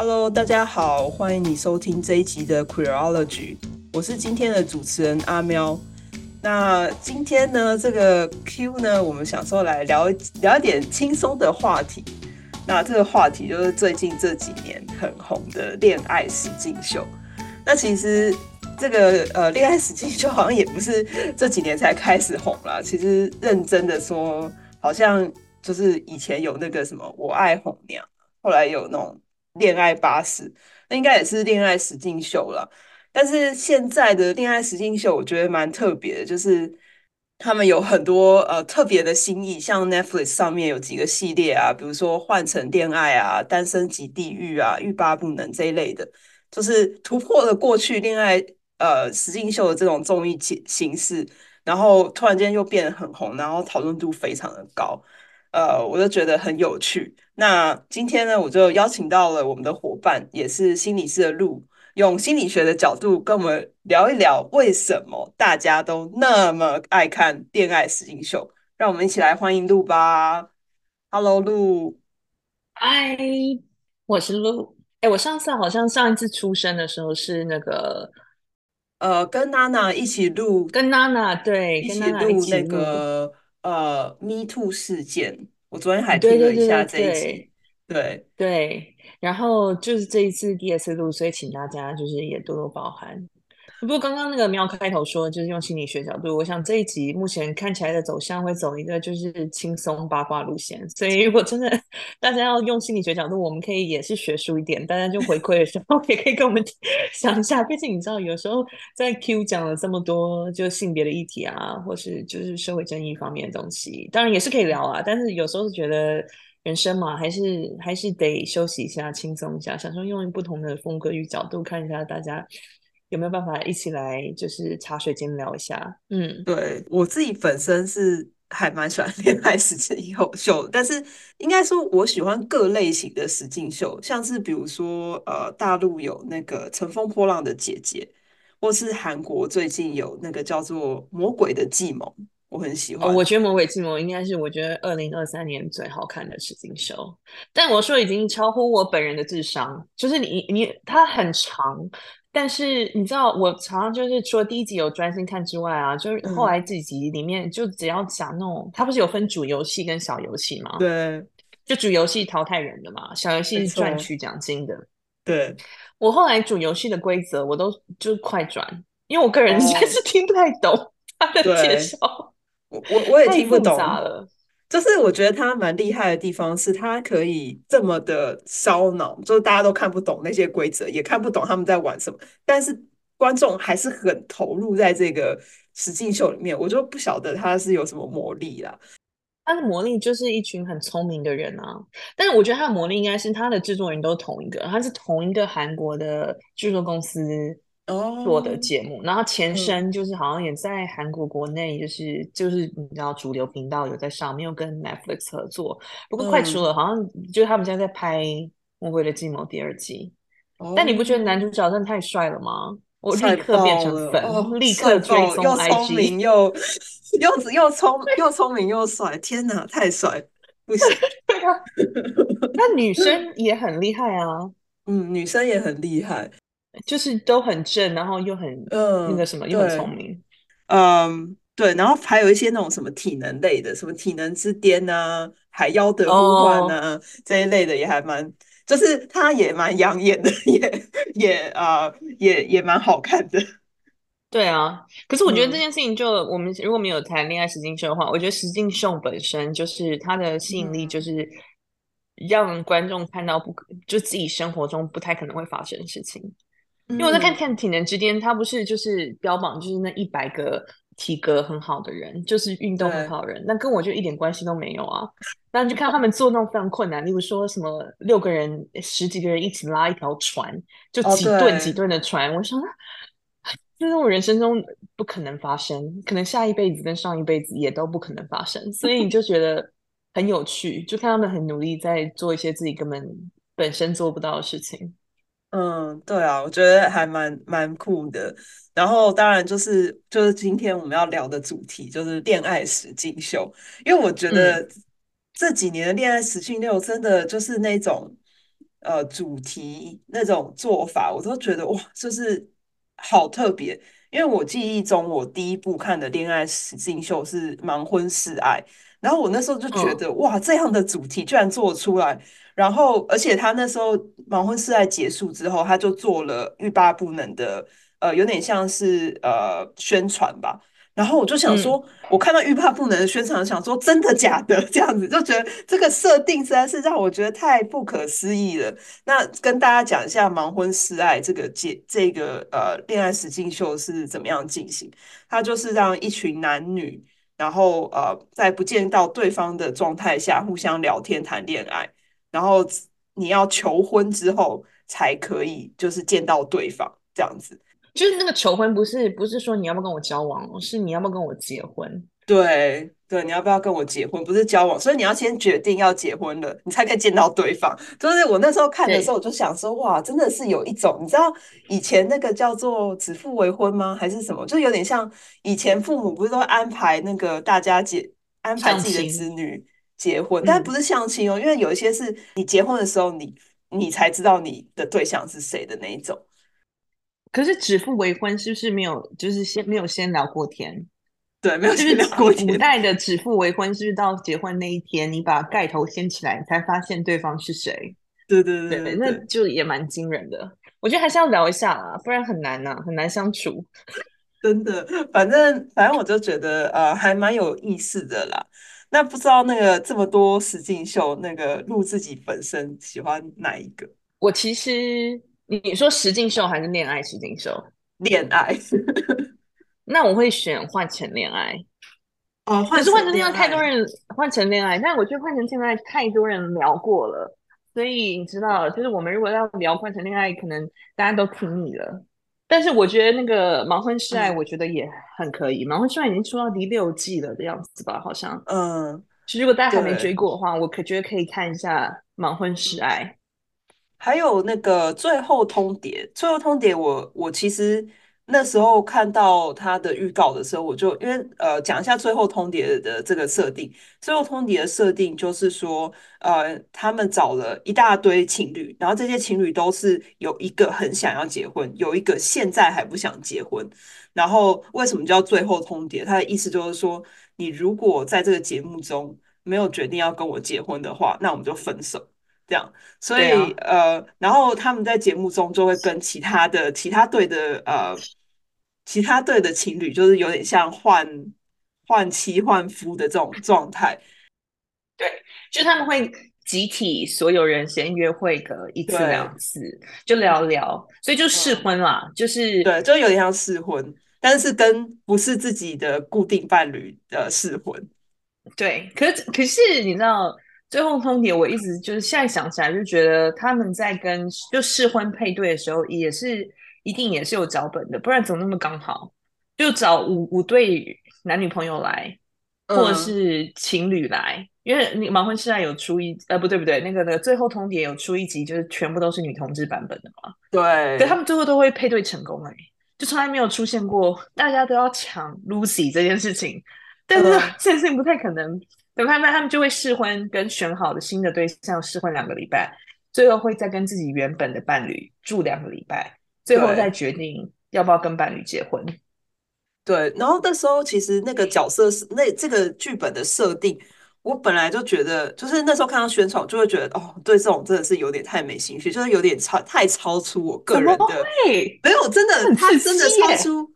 Hello，大家好，欢迎你收听这一集的 Queerology，我是今天的主持人阿喵。那今天呢，这个 Q 呢，我们想说来聊聊一点轻松的话题。那这个话题就是最近这几年很红的恋爱实境秀。那其实这个呃，恋爱实境秀好像也不是这几年才开始红啦。其实认真的说，好像就是以前有那个什么《我爱红娘》，后来有那种《恋爱巴士》，那应该也是恋爱实境秀了。但是现在的恋爱实境秀，我觉得蛮特别的，就是他们有很多呃特别的新意，像 Netflix 上面有几个系列啊，比如说《换乘恋爱》啊，《单身即地狱》啊，《欲罢不能》这一类的，就是突破了过去恋爱呃实境秀的这种综艺形形式，然后突然间又变得很红，然后讨论度非常的高，呃，我就觉得很有趣。那今天呢，我就邀请到了我们的伙伴，也是心理师的路。用心理学的角度跟我们聊一聊，为什么大家都那么爱看恋爱实境秀？让我们一起来欢迎路吧。Hello，路。嗨，我是路。哎，我上次好像上一次出生的时候是那个，呃，跟娜娜一起录，跟娜娜对，一起录那个呃，Me Too 事件。我昨天还听了一下这一集，对对，对，对，对。然后就是这一次第二次录，所以请大家就是也多多包涵。不过刚刚那个喵开头说，就是用心理学角度，我想这一集目前看起来的走向会走一个就是轻松八卦路线。所以如果真的大家要用心理学角度，我们可以也是学术一点，大家就回馈的时候 也可以跟我们想一下。毕竟你知道，有时候在 Q 讲了这么多就性别的议题啊，或是就是社会争议方面的东西，当然也是可以聊啊。但是有时候是觉得。人生嘛，还是还是得休息一下，轻松一下，想说用不同的风格与角度看一下，大家有没有办法一起来，就是茶水间聊一下。嗯，对，我自己本身是还蛮喜欢恋爱实境秀，但是应该说我喜欢各类型的实境秀，像是比如说呃，大陆有那个《乘风破浪的姐姐》，或是韩国最近有那个叫做《魔鬼的计谋》。我很喜欢，哦，我觉得《魔鬼计谋》应该是我觉得二零二三年最好看的实境秀，但我说已经超乎我本人的智商。就是你你它很长，但是你知道我常常就是除了第一集有专心看之外啊，就是后来几集里面就只要讲那种，它不是有分主游戏跟小游戏吗？对，就主游戏淘汰人的嘛，小游戏是赚取奖金的。对，我后来主游戏的规则我都就快转，因为我个人实在是听不太懂他的介绍。我我我也听不懂，就是我觉得他蛮厉害的地方是，他可以这么的烧脑，就是大家都看不懂那些规则，也看不懂他们在玩什么，但是观众还是很投入在这个实境秀里面。我就不晓得他是有什么魔力啦。他的魔力就是一群很聪明的人啊，但是我觉得他的魔力应该是他的制作人都同一个，他是同一个韩国的制作公司。做的节目，然后前身就是好像也在韩国国内，就是、嗯、就是你知道主流频道有在上面，又跟 Netflix 合作，不过快出了，嗯、好像就是他们现在在拍《魔鬼的计谋》第二季。哦、但你不觉得男主角真的太帅了吗？我立刻变成粉，哦、立刻追踪 IG，又聪明又又又聪又聪明又帅，天哪，太帅！不行，那女生也很厉害啊，嗯，女生也很厉害。就是都很正，然后又很嗯那个什么，又很聪明，嗯，对，然后还有一些那种什么体能类的，什么体能之巅啊，海妖的呼唤啊、哦、这一类的也还蛮，就是他也蛮养眼的，也也啊、呃、也也蛮好看的。对啊，可是我觉得这件事情就、嗯、我们如果没有谈恋爱实境秀的话，我觉得实境秀本身就是它的吸引力就是让观众看到不可就自己生活中不太可能会发生的事情。因为我在看《看体能之巅》，他不是就是标榜就是那一百个体格很好的人，就是运动很好的人，那跟我就一点关系都没有啊。那你就看他们做那种非常困难，例如说什么六个人、十几个人一起拉一条船，就几吨几吨的船，我想，这是我人生中不可能发生，可能下一辈子跟上一辈子也都不可能发生，所以你就觉得很有趣，就看他们很努力在做一些自己根本本身做不到的事情。嗯，对啊，我觉得还蛮蛮酷的。然后当然就是就是今天我们要聊的主题就是恋爱实境秀，因为我觉得这几年的恋爱实境秀真的就是那种呃主题那种做法，我都觉得哇，就是好特别。因为我记忆中，我第一部看的恋爱实境秀是《盲婚试爱》，然后我那时候就觉得、嗯、哇，这样的主题居然做出来。然后，而且他那时候《盲婚试爱》结束之后，他就做了欲罢不能的，呃，有点像是呃宣传吧。然后我就想说，嗯、我看到欲罢不能的宣传，想说真的假的 这样子，就觉得这个设定实在是让我觉得太不可思议了。那跟大家讲一下《盲婚试爱》这个节这个呃恋爱实境秀是怎么样进行？它就是让一群男女，然后呃在不见到对方的状态下互相聊天谈恋爱，然后你要求婚之后才可以就是见到对方这样子。就是那个求婚，不是不是说你要不要跟我交往，是你要不要跟我结婚？对对，你要不要跟我结婚？不是交往，所以你要先决定要结婚了，你才可以见到对方。就是我那时候看的时候，我就想说，哇，真的是有一种，你知道以前那个叫做指腹为婚吗？还是什么？就有点像以前父母不是都安排那个大家结安排自己的子女结婚，但不是相亲哦，因为有一些是你结婚的时候你，你你才知道你的对象是谁的那一种。可是指腹为婚是不是没有？就是先没有先聊过天？对，没有先聊过天。古代的指腹为婚是不是到结婚那一天，你把盖头掀起来，你才发现对方是谁？对对对，那就也蛮惊人的。我觉得还是要聊一下啊，不然很难呐、啊，很难相处。真的，反正反正我就觉得呃，还蛮有意思的啦。那不知道那个这么多实境秀，那个录自己本身喜欢哪一个？我其实。你说实境秀还是恋爱实境秀？恋爱，那我会选换成恋爱。哦，可是换成恋爱太多人换成恋爱，但我觉得换成恋爱太多人聊过了，所以你知道，就是我们如果要聊换成恋爱，可能大家都听腻了。但是我觉得那个盲婚试爱，我觉得也很可以。嗯、盲婚试爱已经出到第六季了的样子吧？好像。嗯。其实如果大家还没追过的话，我可觉得可以看一下盲婚试爱。还有那个最后通牒，最后通牒我，我我其实那时候看到他的预告的时候，我就因为呃讲一下最后通牒的这个设定。最后通牒的设定就是说，呃，他们找了一大堆情侣，然后这些情侣都是有一个很想要结婚，有一个现在还不想结婚。然后为什么叫最后通牒？他的意思就是说，你如果在这个节目中没有决定要跟我结婚的话，那我们就分手。这样，所以、啊、呃，然后他们在节目中就会跟其他的其他队的呃其他队的情侣，就是有点像换换妻换夫的这种状态。对，就他们会集体所有人先约会个一次两次，就聊聊，所以就试婚啦，嗯、就是对，就有点像试婚，但是跟不是自己的固定伴侣的试婚。对，可可是你知道。最后通牒，我一直就是现在想起来就觉得他们在跟就试婚配对的时候，也是一定也是有脚本的，不然怎么那么刚好？就找五五对男女朋友来，或者是情侣来，嗯、因为你盲婚试爱有出一呃不对不对，那个那个最后通牒有出一集，就是全部都是女同志版本的嘛。对，对他们最后都会配对成功哎、欸，就从来没有出现过大家都要抢 Lucy 这件事情，但是 这件事情不太可能。等他们，他们就会试婚，跟选好的新的对象试婚两个礼拜，最后会再跟自己原本的伴侣住两个礼拜，最后再决定要不要跟伴侣结婚。对，然后那时候其实那个角色是那这个剧本的设定，我本来就觉得，就是那时候看到宣传就会觉得，哦，对这种真的是有点太没兴趣，就是有点超太超出我个人的，没有真的，他真的超出，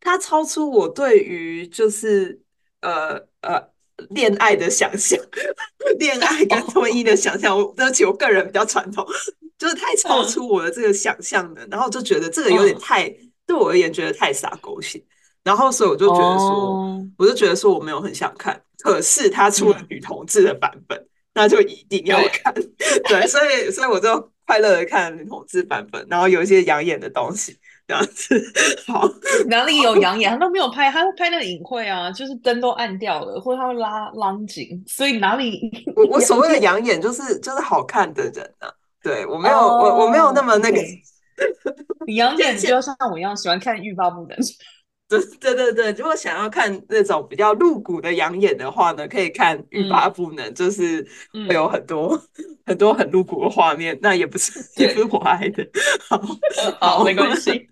他超出我对于就是呃呃。恋爱的想象，恋爱跟婚姻的想象，我对不起，我个人比较传统，就是太超出我的这个想象了，然后就觉得这个有点太，对我而言觉得太傻狗血，然后所以我就觉得说，我就觉得说我没有很想看，可是他出了女同志的版本，那就一定要看，对，所以所以我就快乐的看女同志版本，然后有一些养眼的东西。这样子好，哪里有养眼？他都没有拍，他会拍那个隐晦啊，就是灯都暗掉了，或者他会拉拉景，所以哪里？我我所谓的养眼就是就是好看的人啊，对我没有、oh, 我我没有那么那个，你养 眼就像我一样喜欢看欲罢不能。对对对对，如果想要看那种比较露骨的养眼的话呢，可以看《欲罢不能》，就是会有很多、嗯、很多很露骨的画面。那也不是也不是我爱的，好，好，没关系。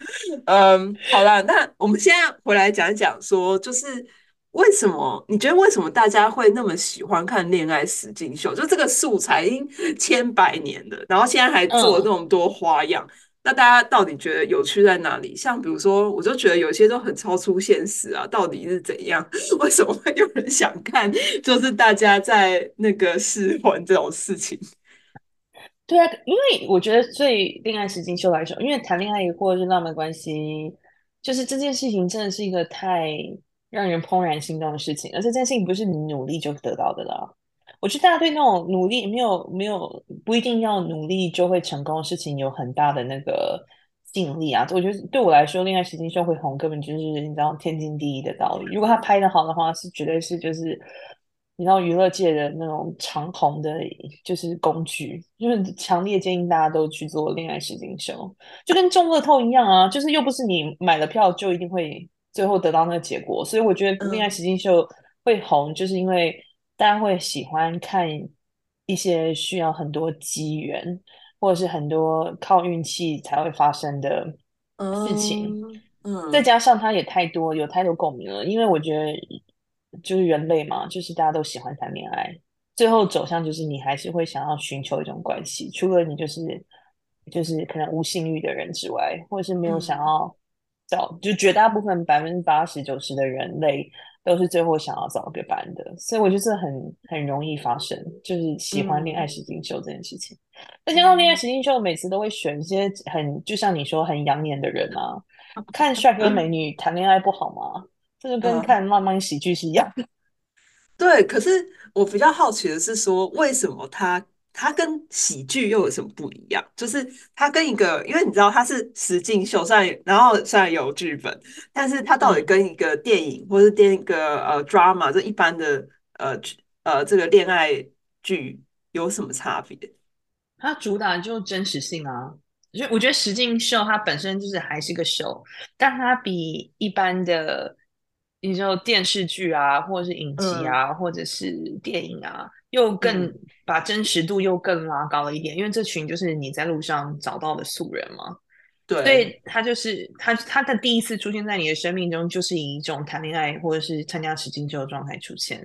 嗯，好了，那我们现在回来讲一讲，说就是为什么你觉得为什么大家会那么喜欢看恋爱实境秀？就这个素材已经 千百年了，然后现在还做了那么多花样。嗯那大家到底觉得有趣在哪里？像比如说，我就觉得有些都很超出现实啊，到底是怎样？为什么会有人想看？就是大家在那个试婚这种事情。对啊，因为我觉得对恋爱实境秀来说，因为谈恋爱或者是浪漫关系，就是这件事情真的是一个太让人怦然心动的事情，而且这件事情不是你努力就得到的啦。我觉得大家对那种努力没有没有不一定要努力就会成功的事情有很大的那个吸引力啊！我觉得对我来说，恋爱实境秀会红，根本就是你知道天经地义的道理。如果他拍的好的话，是绝对是就是你知道娱乐界的那种长红的，就是工具。就是强烈建议大家都去做恋爱实境秀，就跟中乐透一样啊！就是又不是你买了票就一定会最后得到那个结果，所以我觉得恋爱实境秀会红，就是因为。大家会喜欢看一些需要很多机缘，或者是很多靠运气才会发生的事情。嗯，嗯，再加上它也太多，有太多共鸣了。因为我觉得，就是人类嘛，就是大家都喜欢谈恋爱，最后走向就是你还是会想要寻求一种关系，除了你就是就是可能无性欲的人之外，或者是没有想要找，嗯、就绝大部分百分之八十九十的人类。都是最后想要找一个伴的，所以我觉得这很很容易发生，就是喜欢恋爱实境秀这件事情。那加上恋爱实境秀，每次都会选一些很就像你说很养眼的人啊，看帅哥美女谈恋爱不好吗？这就跟看浪漫喜剧是一样的。对，可是我比较好奇的是说，为什么他？它跟喜剧又有什么不一样？就是它跟一个，因为你知道它是实境秀，虽然然后虽然有剧本，但是它到底跟一个电影或是电一个呃 drama 这一般的呃呃这个恋爱剧有什么差别？它主打就真实性啊，就我觉得实境秀它本身就是还是个秀，但它比一般的你就电视剧啊，或者是影集啊，嗯、或者是电影啊。又更把真实度又更拉高了一点，嗯、因为这群就是你在路上找到的素人嘛。对，所以他就是他他的第一次出现在你的生命中，就是以一种谈恋爱或者是参加实境秀的状态出现，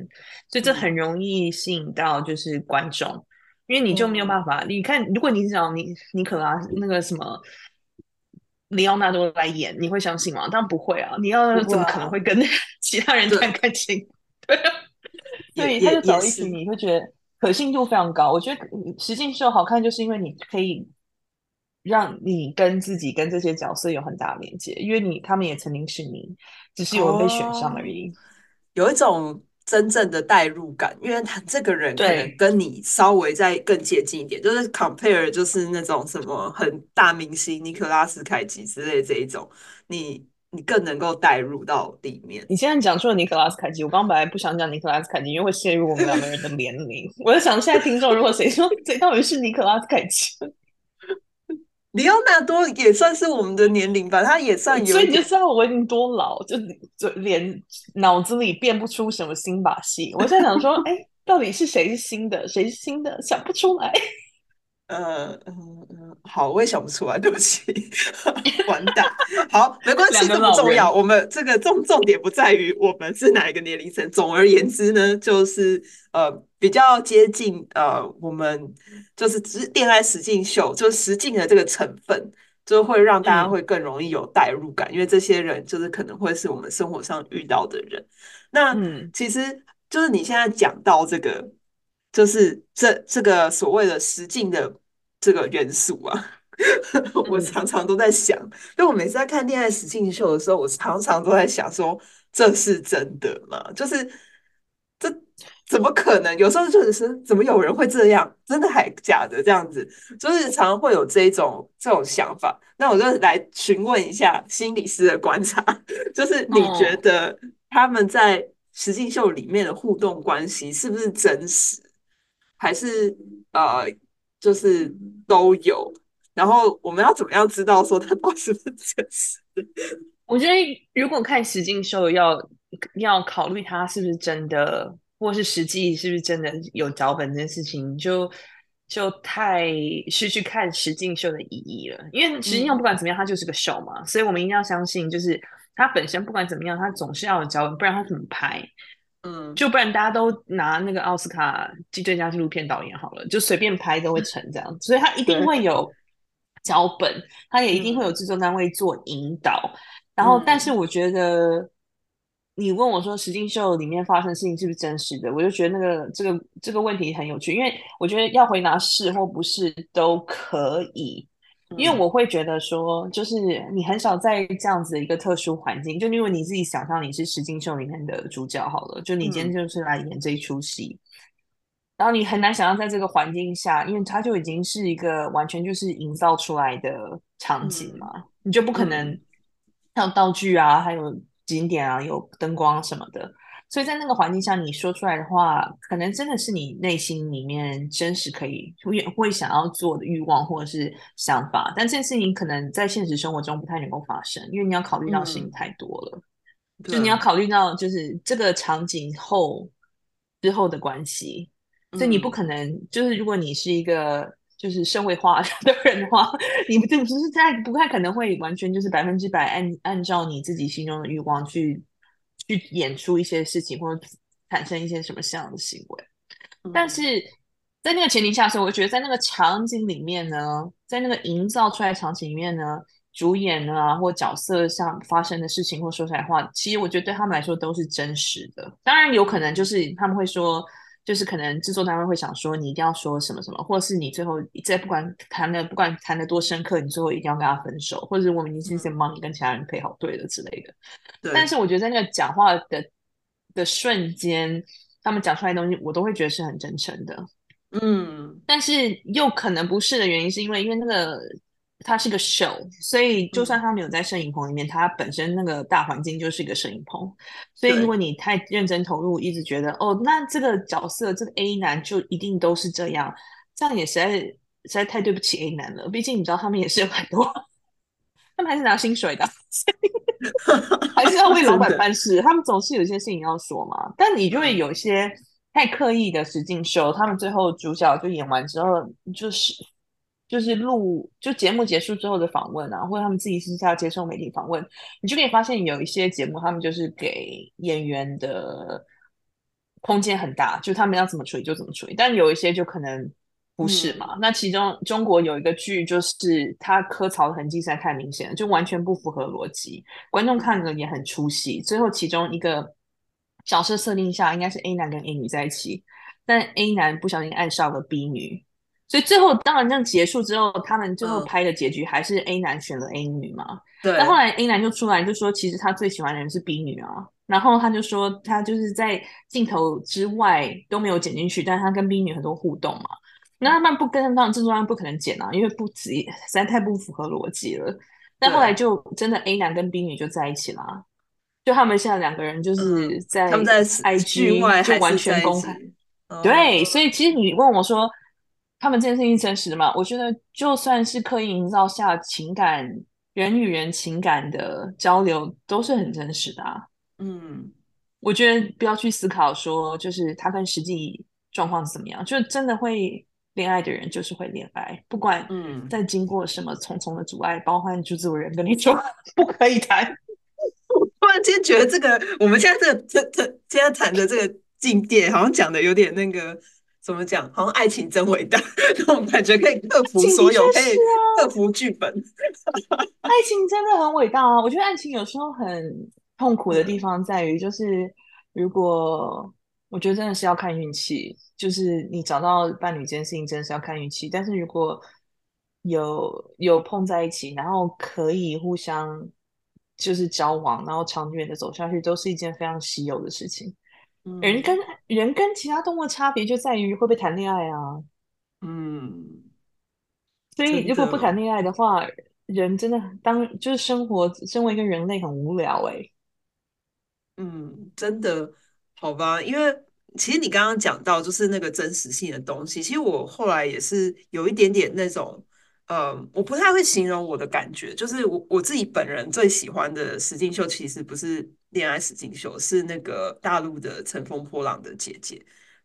所以这很容易吸引到就是观众，嗯、因为你就没有办法，嗯、你看，如果你找你你可拉那个什么里奥纳多来演，你会相信吗？当然不会啊！你要怎么可能会跟 其他人谈感情？对啊。对，他就找一群，你会觉得可信度非常高。我觉得实境秀好看，就是因为你可以让你跟自己跟这些角色有很大的连接，因为你他们也曾经是你，只是有人被选上而已。哦，有一种真正的代入感，因为他这个人可能跟你稍微再更接近一点，就是 compare 就是那种什么很大明星尼可拉斯凯奇之类这一种，你。你更能够带入到里面。你现在讲出了尼克拉斯凯奇，我刚本来不想讲尼克拉斯凯奇，因为会陷入我们两个人的年龄。我在想，现在听众如果谁说谁到底是尼克拉斯凯奇，里奥纳多也算是我们的年龄吧，他也算有。所以你就知道我已经多老，就就连脑子里变不出什么新把戏。我在想说，哎、欸，到底是谁是新的，谁是新的，想不出来。嗯嗯嗯，好，我也想不出来，对不起，完蛋。好，没关系，这么重要。我们这个重重点不在于我们是哪一个年龄层。总而言之呢，就是呃比较接近呃我们就是只恋爱实境秀，就是实境的这个成分，就会让大家会更容易有代入感，嗯、因为这些人就是可能会是我们生活上遇到的人。那、嗯、其实就是你现在讲到这个。就是这这个所谓的实境的这个元素啊，我常常都在想，就我每次在看恋爱实境秀的时候，我常常都在想说，这是真的吗？就是这怎么可能？有时候就是怎么有人会这样？真的还假的？这样子，就是常常会有这一种这种想法。那我就来询问一下心理师的观察，就是你觉得他们在实境秀里面的互动关系是不是真实？还是呃，就是都有。然后我们要怎么样知道说它到底是不是真实的？我觉得如果看实境秀要，要要考虑它是不是真的，或是实际是不是真的有脚本这件事情，就就太失去看实境秀的意义了。因为实境秀不管怎么样，它就是个秀嘛，嗯、所以我们一定要相信，就是它本身不管怎么样，它总是要有脚本，不然它怎么拍？嗯，就不然大家都拿那个奥斯卡最佳纪录片导演好了，就随便拍都会成这样，所以他一定会有脚本，他也一定会有制作单位做引导。嗯然后，但是我觉得，你问我说实境秀里面发生的事情是不是真实的，我就觉得那个这个这个问题很有趣，因为我觉得要回答是或不是都可以，因为我会觉得说，就是你很少在这样子的一个特殊环境，就因为你自己想象你是十金秀里面的主角好了，就你今天就是来演这一出戏，然后你很难想象在这个环境下，因为它就已经是一个完全就是营造出来的场景嘛，你就不可能。像道具啊，还有景点啊，有灯光什么的，所以在那个环境下，你说出来的话，可能真的是你内心里面真实可以会会想要做的欲望或者是想法，但这件事情可能在现实生活中不太能够发生，因为你要考虑到事情太多了，嗯、就你要考虑到就是这个场景后之后的关系，所以你不可能就是如果你是一个。就是社会化的人的话，你不就不是在不太可能会完全就是百分之百按按照你自己心中的欲望去去演出一些事情，或者产生一些什么样的行为。嗯、但是在那个前提下的时候，我觉得在那个场景里面呢，在那个营造出来的场景里面呢，主演啊或角色上发生的事情或说出来的话，其实我觉得对他们来说都是真实的。当然有可能就是他们会说。就是可能制作单位会想说，你一定要说什么什么，或者是你最后在不管谈的不管谈的多深刻，你最后一定要跟他分手，或者是我们已经先帮你跟其他人配好对了之类的。对。但是我觉得在那个讲话的的瞬间，他们讲出来的东西，我都会觉得是很真诚的。嗯。但是又可能不是的原因，是因为因为那个。它是个 show，所以就算他没有在摄影棚里面，它、嗯、本身那个大环境就是一个摄影棚。所以如果你太认真投入，一直觉得哦，那这个角色这个 A 男就一定都是这样，这样也实在实在太对不起 A 男了。毕竟你知道他们也是有很多，他们还是拿薪水的，还是要为老板办事。他们总是有些事情要说嘛。但你就会有一些太刻意的实境秀，他们最后主角就演完之后就是。就是录就节目结束之后的访问啊，或者他们自己私下接受媒体访问，你就可以发现有一些节目，他们就是给演员的空间很大，就他们要怎么处理就怎么处理。但有一些就可能不是嘛。嗯、那其中中国有一个剧，就是他磕槽的痕迹实在太明显了，就完全不符合逻辑，观众看了也很出戏。最后其中一个角色设定下，应该是 A 男跟 A 女在一起，但 A 男不小心爱上了 B 女。所以最后当然这样结束之后，他们最后拍的结局还是 A 男选了 A 女嘛？对。那后来 A 男就出来就说，其实他最喜欢的人是 B 女啊。然后他就说，他就是在镜头之外都没有剪进去，但是他跟 B 女很多互动嘛。那他们不跟上制作人不可能剪啊，因为不止实在太不符合逻辑了。但后来就真的 A 男跟 B 女就在一起啦，就他们现在两个人就是在 IG 就完全公开。对，所以其实你问我说。他们这件事情真实的吗？我觉得就算是刻意营造下情感，人与人情感的交流都是很真实的啊。嗯，我觉得不要去思考说，就是他跟实际状况是怎么样，就是真的会恋爱的人就是会恋爱，不管嗯在经过什么重重的阻碍，包括就是有人跟你说不可以谈。我突然间觉得这个我们现在这个这这现在谈的这个境界，好像讲的有点那个。怎么讲？好像爱情真伟大，那种感觉可以克服所有，可以克服剧本。爱情真的很伟大啊！我觉得爱情有时候很痛苦的地方在于，就是如果我觉得真的是要看运气，就是你找到伴侣这件事情真的是要看运气。但是如果有有碰在一起，然后可以互相就是交往，然后长远的走下去，都是一件非常稀有的事情。人跟人跟其他动物的差别就在于会不会谈恋爱啊，嗯，所以如果不谈恋爱的话，人真的当就是生活，身为一个人类很无聊哎、欸，嗯，真的好吧，因为其实你刚刚讲到就是那个真实性的东西，其实我后来也是有一点点那种呃，我不太会形容我的感觉，就是我我自己本人最喜欢的实境秀，其实不是恋爱实境秀，是那个大陆的《乘风破浪的姐姐》，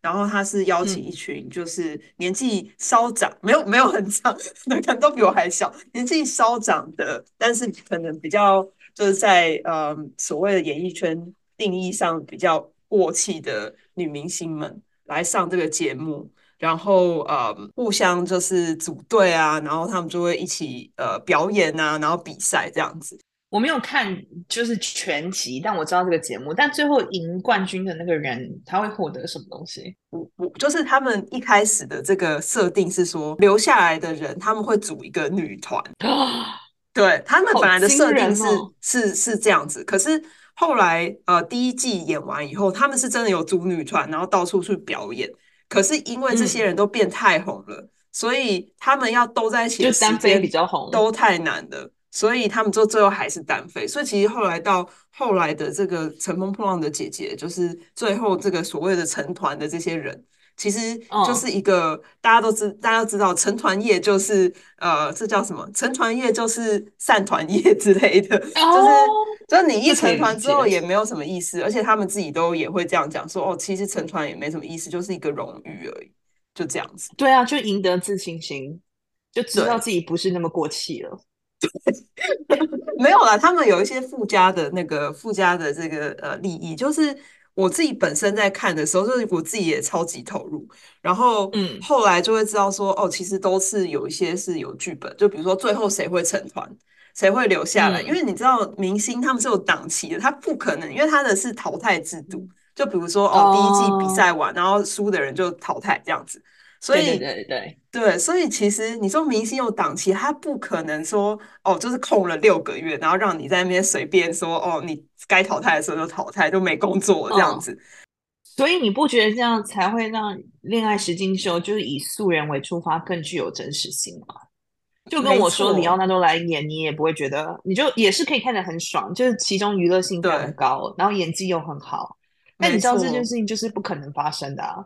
然后他是邀请一群就是年纪稍长，嗯、没有没有很长，可能都比我还小，年纪稍长的，但是可能比较就是在呃所谓的演艺圈定义上比较过气的女明星们来上这个节目。然后呃，互相就是组队啊，然后他们就会一起呃表演啊，然后比赛这样子。我没有看就是全集，但我知道这个节目。但最后赢冠军的那个人，他会获得什么东西？我我就是他们一开始的这个设定是说，留下来的人他们会组一个女团。对，他们本来的设定是、哦、是是这样子，可是后来呃第一季演完以后，他们是真的有组女团，然后到处去表演。可是因为这些人都变太红了，嗯、所以他们要都在一起的时间比较红，都太难了，所以他们就最后还是单飞。所以其实后来到后来的这个《乘风破浪的姐姐》，就是最后这个所谓的成团的这些人，其实就是一个、嗯、大家都知大家都知道成团夜就是呃，这叫什么？成团夜就是散团夜之类的，哦、就是。就是你一成团之后也没有什么意思，而且他们自己都也会这样讲说哦，其实成团也没什么意思，就是一个荣誉而已，就这样子。对啊，就赢得自信心，就知道自己不是那么过气了。没有啦，他们有一些附加的那个附加的这个呃利益，就是我自己本身在看的时候，就是我自己也超级投入，然后嗯，后来就会知道说哦，其实都是有一些是有剧本，就比如说最后谁会成团。谁会留下来？嗯、因为你知道，明星他们是有档期的，他不可能，因为他的是淘汰制度。就比如说，哦，第一季比赛完，然后输的人就淘汰这样子。所以，对对对对，对，所以其实你说明星有档期，他不可能说哦，就是空了六个月，然后让你在那边随便说哦，你该淘汰的时候就淘汰，就没工作这样子。嗯、所以你不觉得这样才会让恋爱实境秀就是以素人为出发更具有真实性吗？就跟我说，李奥纳多来演，你也不会觉得，你就也是可以看得很爽，就是其中娱乐性非常高，然后演技又很好。但你知道这件事情就是不可能发生的啊，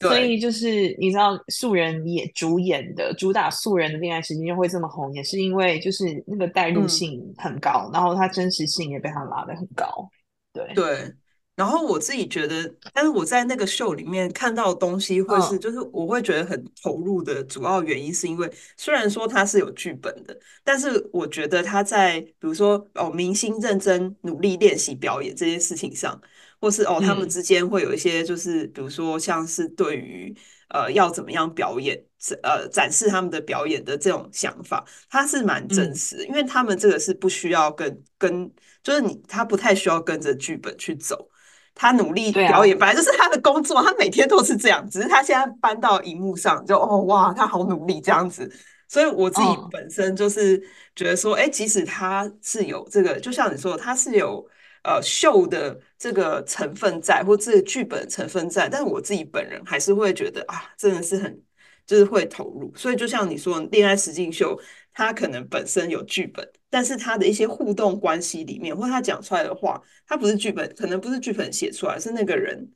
所以就是你知道素人也主演的主打素人的恋爱时间就会这么红，也是因为就是那个代入性很高，嗯、然后它真实性也被他拉得很高。对对。然后我自己觉得，但是我在那个秀里面看到的东西，会是就是我会觉得很投入的主要原因，是因为虽然说它是有剧本的，但是我觉得他在比如说哦，明星认真努力练习表演这件事情上，或是哦他们之间会有一些就是比如说像是对于呃要怎么样表演，呃展示他们的表演的这种想法，它是蛮真实的，因为他们这个是不需要跟跟就是你他不太需要跟着剧本去走。他努力表演，本来就是他的工作，他每天都是这样。只是他现在搬到荧幕上，就哦哇，他好努力这样子。所以我自己本身就是觉得说，哎，即使他是有这个，就像你说的，他是有呃秀的这个成分在，或这个剧本成分在，但是我自己本人还是会觉得啊，真的是很就是会投入。所以就像你说，恋爱实境秀。它可能本身有剧本，但是它的一些互动关系里面，或他讲出来的话，它不是剧本，可能不是剧本写出来，是那个人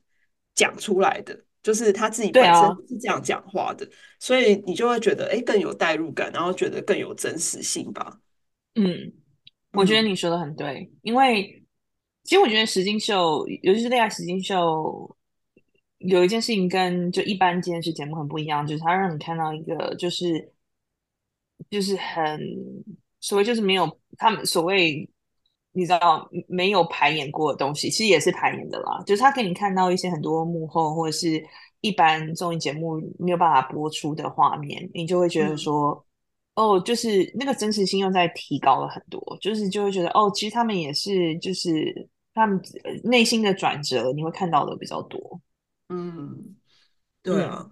讲出来的，就是他自己本身是这样讲话的，啊、所以你就会觉得，哎，更有代入感，然后觉得更有真实性吧。嗯，我觉得你说的很对，嗯、因为其实我觉得实境秀，尤其是恋爱实境秀，有一件事情跟就一般电视节目很不一样，就是它让你看到一个就是。就是很所谓，就是没有他们所谓，你知道没有排演过的东西，其实也是排演的啦。就是他给你看到一些很多幕后或者是一般综艺节目没有办法播出的画面，你就会觉得说，嗯、哦，就是那个真实性又在提高了很多。就是就会觉得，哦，其实他们也是，就是他们内心的转折，你会看到的比较多。嗯，对啊。嗯、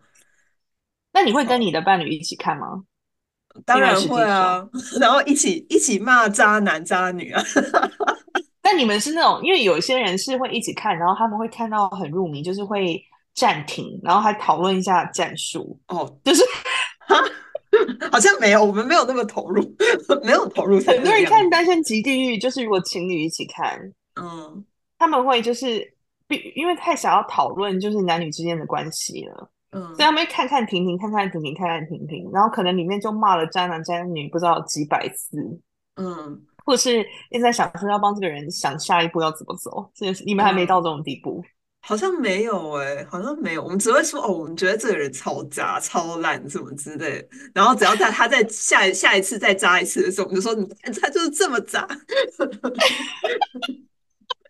那你会跟你的伴侣一起看吗？当然会啊，然后一起一起骂渣男渣女啊。但你们是那种，因为有些人是会一起看，然后他们会看到很入迷，就是会暂停，然后还讨论一下战术。哦，就是好像没有，我们没有那么投入，没有投入。很多人看《单身即地狱》，就是如果情侣一起看，嗯，他们会就是因为太想要讨论就是男女之间的关系了。嗯，所以他们会看看婷婷，看看停停，看看婷婷，然后可能里面就骂了渣男渣女不知道几百次，嗯，或者是一直在想说要帮这个人想下一步要怎么走，这件事你们还没到这种地步。嗯好像没有哎、欸，好像没有。我们只会说哦，我们觉得这个人超渣、超烂什么之类的。然后只要在他在下下一次再渣一次的时候，我们就说你看他就是这么渣，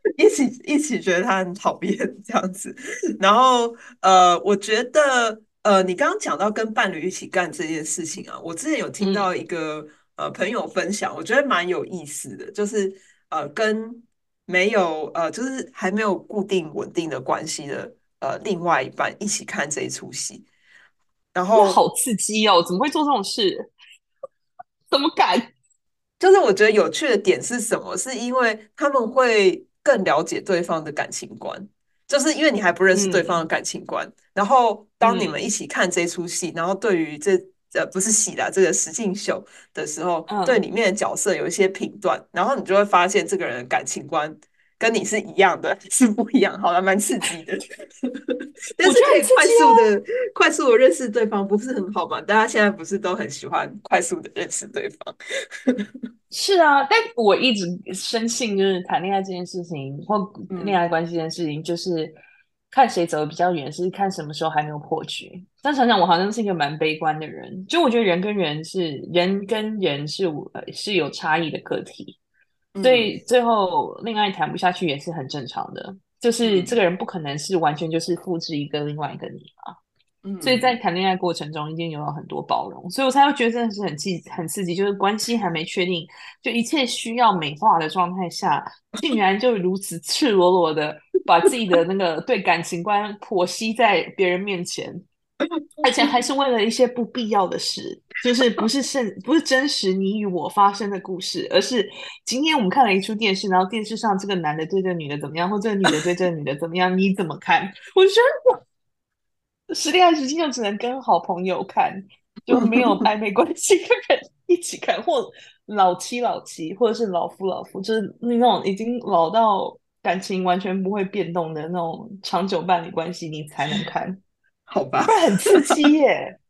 一起一起觉得他很讨厌 这样子。然后呃，我觉得呃，你刚刚讲到跟伴侣一起干这件事情啊，我之前有听到一个、嗯、呃朋友分享，我觉得蛮有意思的，就是呃跟。没有呃，就是还没有固定稳定的关系的呃，另外一半一起看这一出戏，然后好刺激哦！怎么会做这种事？怎么敢？就是我觉得有趣的点是什么？是因为他们会更了解对方的感情观，就是因为你还不认识对方的感情观，嗯、然后当你们一起看这出戏，嗯、然后对于这。呃，不是戏啦，这个实境秀的时候，嗯、对里面的角色有一些评断，然后你就会发现这个人的感情观跟你是一样的，是不一样，好了蛮刺激的。但是可以快速的、啊、快速的认识对方，不是很好吗？大家现在不是都很喜欢快速的认识对方？是啊，但我一直深信，就是谈恋爱这件事情或恋爱关系这件事情，就是。看谁走的比较远，是看什么时候还没有破局。但想想，我好像是一个蛮悲观的人。就我觉得人跟人是人跟人是是有差异的个体，所以最后恋爱谈不下去也是很正常的。就是这个人不可能是完全就是复制一个另外一个你嘛。所以在谈恋爱过程中一定有很多包容，所以我才会觉得真的是很刺很刺激。就是关系还没确定，就一切需要美化的状态下，竟然就如此赤裸裸的。把自己的那个对感情观剖析在别人面前，而且还是为了一些不必要的事，就是不是甚不是真实你与我发生的故事，而是今天我们看了一出电视，然后电视上这个男的对这个女的怎么样，或这个女的对这个女的怎么样，你怎么看？我觉得实恋爱实境就只能跟好朋友看，就没有 暧昧关系的人一起看，或老妻老妻，或者是老夫老夫，就是那种已经老到。感情完全不会变动的那种长久伴侣关系，你才能看，好吧？不然很刺激耶！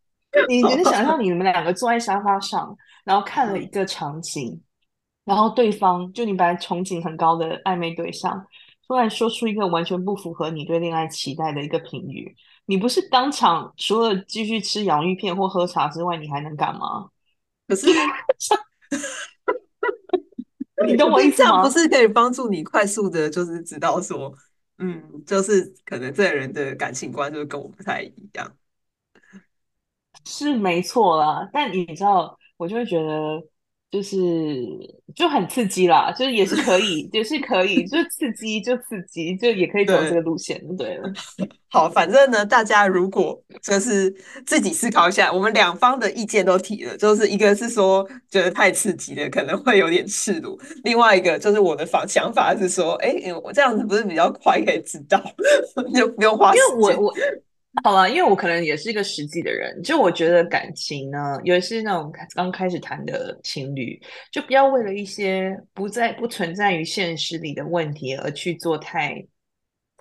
你能想象 你们两个坐在沙发上，然后看了一个场景，然后对方就你本来憧憬很高的暧昧对象，突然说出一个完全不符合你对恋爱期待的一个评语，你不是当场除了继续吃洋芋片或喝茶之外，你还能干嘛？可是。你懂我意思吗？这样不是可以帮助你快速的，就是知道说，嗯，就是可能这个人的感情观就是跟我不太一样，是没错啦。但你知道，我就会觉得，就是就很刺激啦，就是也是可以，也是可以，就刺激就刺激，就也可以走这个路线，对。好，反正呢，大家如果就是自己思考一下，我们两方的意见都提了，就是一个是说觉得太刺激了，可能会有点赤裸；另外一个就是我的方想法是说，哎、欸，我这样子不是比较快可以知道，就不用花时间。因为我我好了，因为我可能也是一个实际的人，就我觉得感情呢，尤其是那种刚开始谈的情侣，就不要为了一些不在不存在于现实里的问题而去做太。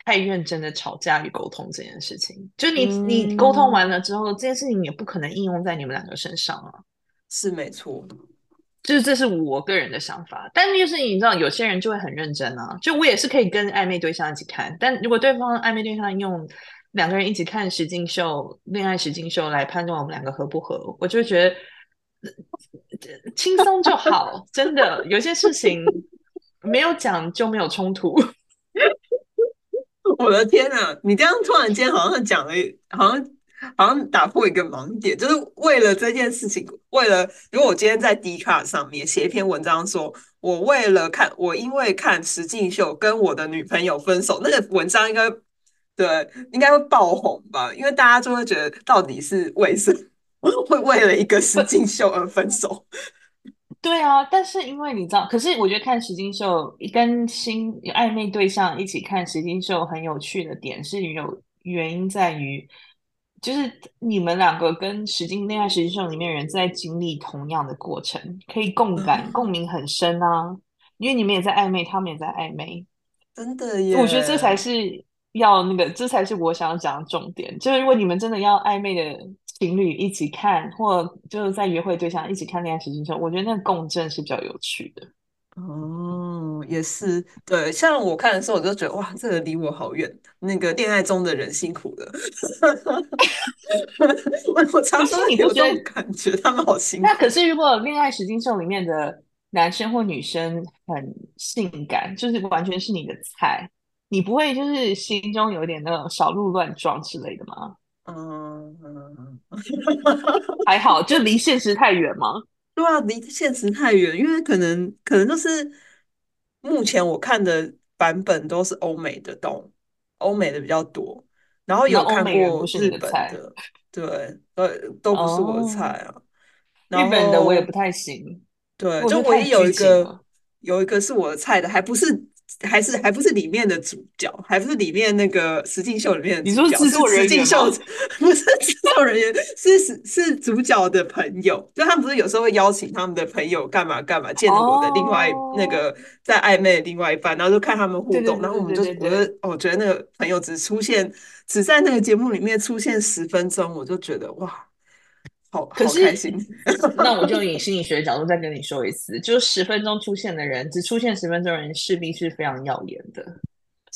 太认真的吵架与沟通这件事情，就你、嗯、你沟通完了之后，这件事情也不可能应用在你们两个身上啊。是没错，就是这是我个人的想法。但就是你知道，有些人就会很认真啊。就我也是可以跟暧昧对象一起看，但如果对方暧昧对象用两个人一起看实境秀、恋爱实境秀来判断我们两个合不合，我就觉得轻松就好。真的，有些事情没有讲就没有冲突。我的天呐，你这样突然间好像讲了，好像好像打破一个盲点，就是为了这件事情，为了如果我今天在 D 卡上面写一篇文章说，我为了看，我因为看实境秀跟我的女朋友分手，那个文章应该对应该会爆红吧？因为大家就会觉得到底是为什么 会为了一个石金秀而分手？对啊，但是因为你知道，可是我觉得看石金秀跟新暧昧对象一起看石金秀很有趣的点是有原因在于，就是你们两个跟石金恋爱石金秀里面人在经历同样的过程，可以共感、嗯、共鸣很深啊。因为你们也在暧昧，他们也在暧昧，真的耶。我觉得这才是要那个，这才是我想要讲的重点。就是如果你们真的要暧昧的情侣一起看，或就是在约会对象一起看恋爱实境秀，我觉得那个共振是比较有趣的。哦，也是对。像我看的时候，我就觉得哇，这个离我好远。那个恋爱中的人辛苦了。我 我常常有这种感觉，他们好辛苦。那可是如果恋爱实境秀里面的男生或女生很性感，就是完全是你的菜，你不会就是心中有点那种小鹿乱撞之类的吗？嗯嗯，还好，就离现实太远吗？对啊，离现实太远，因为可能可能就是目前我看的版本都是欧美的，动欧美的比较多，然后有看过日本的，对，呃，都不是我的菜啊。哦、日本的我也不太行，对，就唯一有一个有一个是我的菜的，还不是。还是还不是里面的主角，还不是里面那个实境秀里面的主角。你说制作人员吗？不是制作人员，是是是主角的朋友。就他们不是有时候会邀请他们的朋友干嘛干嘛，见我的另外、oh. 那个在暧昧的另外一半，然后就看他们互动。然后我们就我就我觉得那个朋友只出现只在那个节目里面出现十分钟，我就觉得哇。好，好开心。那我就以心理学的角度再跟你说一次，就十分钟出现的人，只出现十分钟的人，势必是非常耀眼的。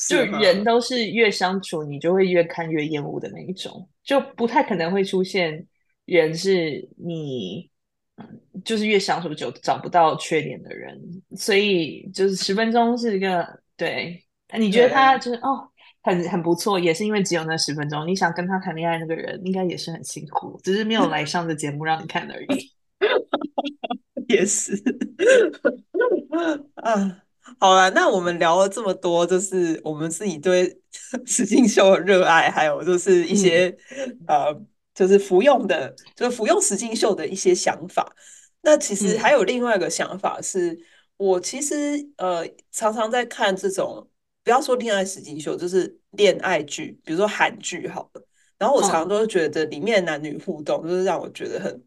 就人都是越相处，你就会越看越厌恶的那一种，就不太可能会出现人是你，就是越相处就找不到缺点的人。所以就是十分钟是一个对，你觉得他就是哦。很很不错，也是因为只有那十分钟。你想跟他谈恋爱，那个人应该也是很辛苦，只是没有来上的节目让你看而已。也是 啊，好了，那我们聊了这么多，就是我们自己对 实境秀的热爱，还有就是一些、嗯、呃，就是服用的，就是服用实境秀的一些想法。那其实还有另外一个想法是，我其实呃常常在看这种。不要说恋爱实境秀，就是恋爱剧，比如说韩剧好了。然后我常常都觉得里面男女互动，就是让我觉得很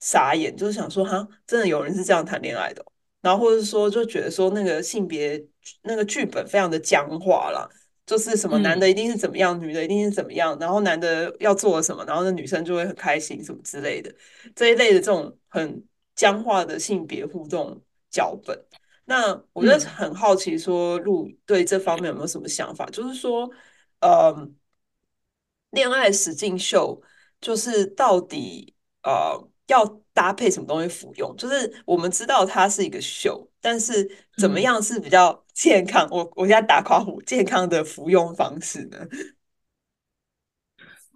傻眼，就是想说，哈，真的有人是这样谈恋爱的哦？然后或者说，就觉得说那个性别那个剧本非常的僵化啦，就是什么男的一定是怎么样，嗯、女的一定是怎么样，然后男的要做什么，然后那女生就会很开心什么之类的，这一类的这种很僵化的性别互动脚本。那我觉得很好奇，说路对这方面有没有什么想法？嗯、就是说，呃，恋爱实境秀就是到底呃要搭配什么东西服用？就是我们知道它是一个秀，但是怎么样是比较健康？嗯、我我现在打夸虎健康的服用方式呢？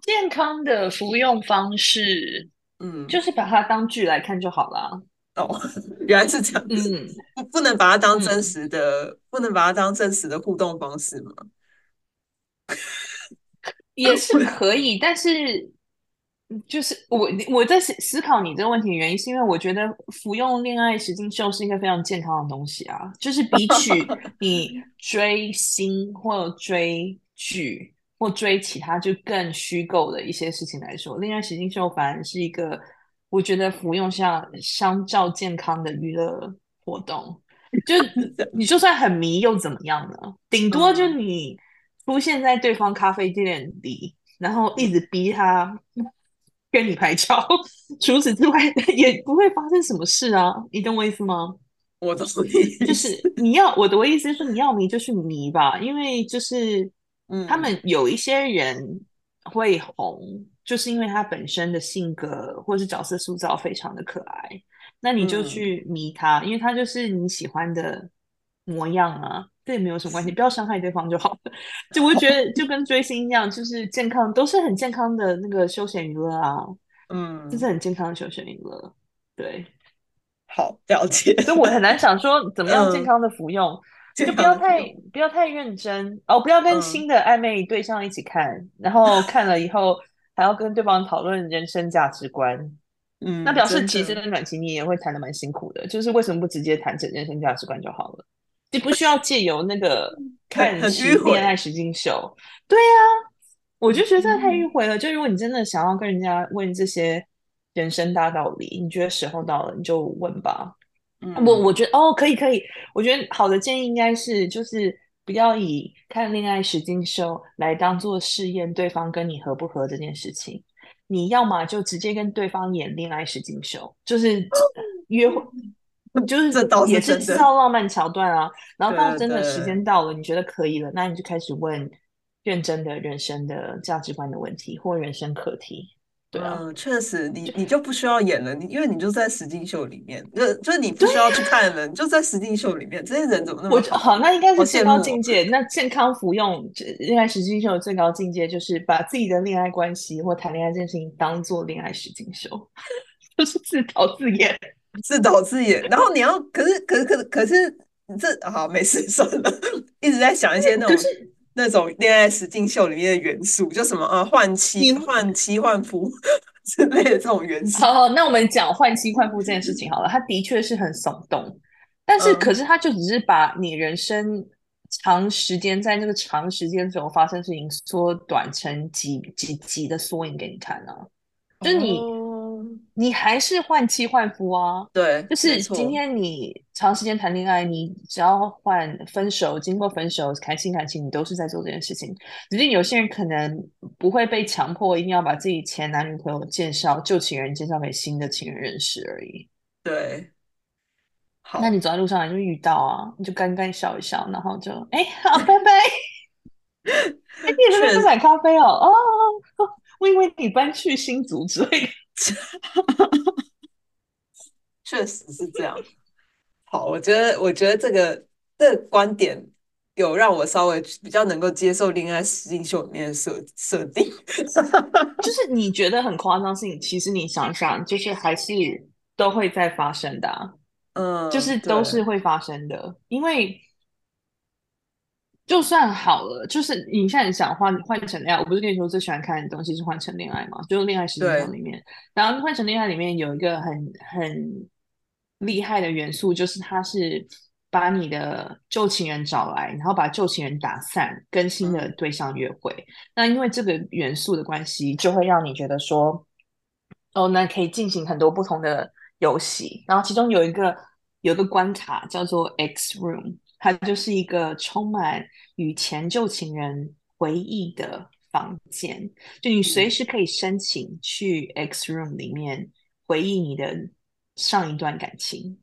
健康的服用方式，嗯，就是把它当剧来看就好了。哦，原来是这样子，嗯、不不能把它当真实的，嗯、不能把它当真实的互动方式吗？也是可以，但是就是我我在思思考你这个问题的原因，是因为我觉得服用恋爱实境秀是一个非常健康的东西啊，就是比 起你追星或追剧或追其他就更虚构的一些事情来说，恋爱实境秀反而是一个。我觉得服用下相较健康的娱乐活动，就 你就算很迷又怎么样呢？顶多就你出现在对方咖啡店里，然后一直逼他 跟你拍照，除此之外也不会发生什么事啊！你懂我意思吗？我懂你意思，就是你要我的意思是说你要迷就去迷吧，因为就是他们有一些人会红。就是因为他本身的性格或是角色塑造非常的可爱，那你就去迷他，嗯、因为他就是你喜欢的模样啊，这也没有什么关系，不要伤害对方就好了。就我觉得就跟追星一样，就是健康都是很健康的那个休闲娱乐啊，嗯，这是很健康的休闲娱乐。对，好了解。所以我很难想说怎么样健康的服用，嗯、就不要太不要太认真哦，不要跟新的暧昧对象一起看，嗯、然后看了以后。还要跟对方讨论人生价值观，嗯，那表示其实暖琪你也会谈的蛮辛苦的。就是为什么不直接谈整人生价值观就好了？你不需要借由那个 看恋爱实境秀。对呀、啊，我就觉得这太迂回了。就如果你真的想要跟人家问这些人生大道理，你觉得时候到了，你就问吧。嗯，我我觉得哦，可以可以。我觉得好的建议应该是，就是不要以看恋爱实境秀来当做试验对方跟你合不合这件事情。你要么就直接跟对方演恋爱实境秀，就是约会，就是也是制造浪漫桥段啊。然后到真的时间到了，你觉得可以了，那你就开始问认真的人生的价值观的问题或人生课题。对啊，嗯，确实你，你你就不需要演了，你因为你就在实境秀里面，就就是你不需要去看了，你就在实境秀里面，这些人怎么那么好？好，那应该是最高境界。那健康服用恋爱实境秀的最高境界，就是把自己的恋爱关系或谈恋爱这件事情当做恋爱实境秀，就是自导自演，自导自演。然后你要，可是，可是，可是，可是，这好没事算了，一直在想一些那种。那种恋爱实境秀里面的元素，就什么啊，换妻、换妻换夫 之类的这种元素。好，好，那我们讲换妻换夫这件事情好了。他的确是很耸动，但是可是他就只是把你人生长时间在那个长时间中发生事情缩短成几几集的缩影给你看啊，就是你。哦你还是换妻换夫啊？对，就是今天你长时间谈恋爱，你只要换分手，经过分手谈新感情，你都是在做这件事情。只是有些人可能不会被强迫一定要把自己前男女朋友介绍旧情人介绍给新的情人认识而已。对，好，那你走在路上你就遇到啊，你就尴尬笑一笑，然后就哎，好，拜拜。哎，你也在这边买咖啡哦？哦，我以为你搬去新竹之类的。确实是这样。好，我觉得，我觉得这个这个观点有让我稍微比较能够接受恋爱实境秀里面的设设定。就是你觉得很夸张性，其实你想想，就是还是都会在发生的啊。嗯，就是都是会发生的，因为。就算好了，就是你现在想换换成恋爱，我不是跟你说最喜欢看的东西是换成恋爱吗？就是恋爱实境秀里面，然后换成恋爱里面有一个很很厉害的元素，就是它是把你的旧情人找来，然后把旧情人打散，跟新的对象约会。嗯、那因为这个元素的关系，就会让你觉得说，哦，那可以进行很多不同的游戏。然后其中有一个有一个关卡叫做 X Room。它就是一个充满与前旧情人回忆的房间，就你随时可以申请去 X Room 里面回忆你的上一段感情。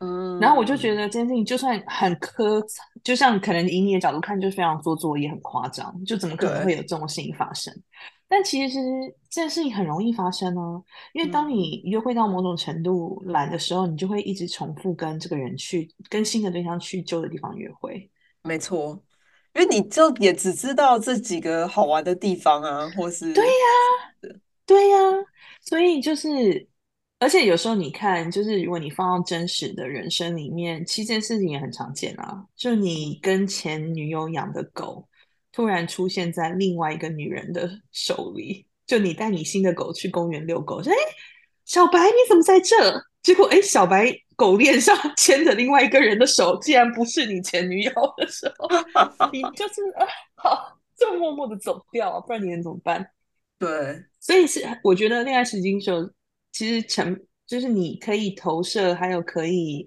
嗯，然后我就觉得这件事情就算很苛，就像可能以你的角度看，就非常做作，也很夸张，就怎么可能会有这种事情发生？但其实这件事情很容易发生哦，因为当你约会到某种程度懒的时候，嗯、你就会一直重复跟这个人去跟新的对象去旧的地方约会。没错，因为你就也只知道这几个好玩的地方啊，或是对呀、啊，对呀、啊，所以就是，而且有时候你看，就是如果你放到真实的人生里面，其实这件事情也很常见啊，就你跟前女友养的狗。突然出现在另外一个女人的手里，就你带你新的狗去公园遛狗，说：“哎，小白你怎么在这？”结果哎，小白狗链上 牵着另外一个人的手，竟然不是你前女友的时候，你 就是啊，好，就默默的走掉啊，不然你能怎么办？对，所以是我觉得恋爱实境秀其实成就是你可以投射，还有可以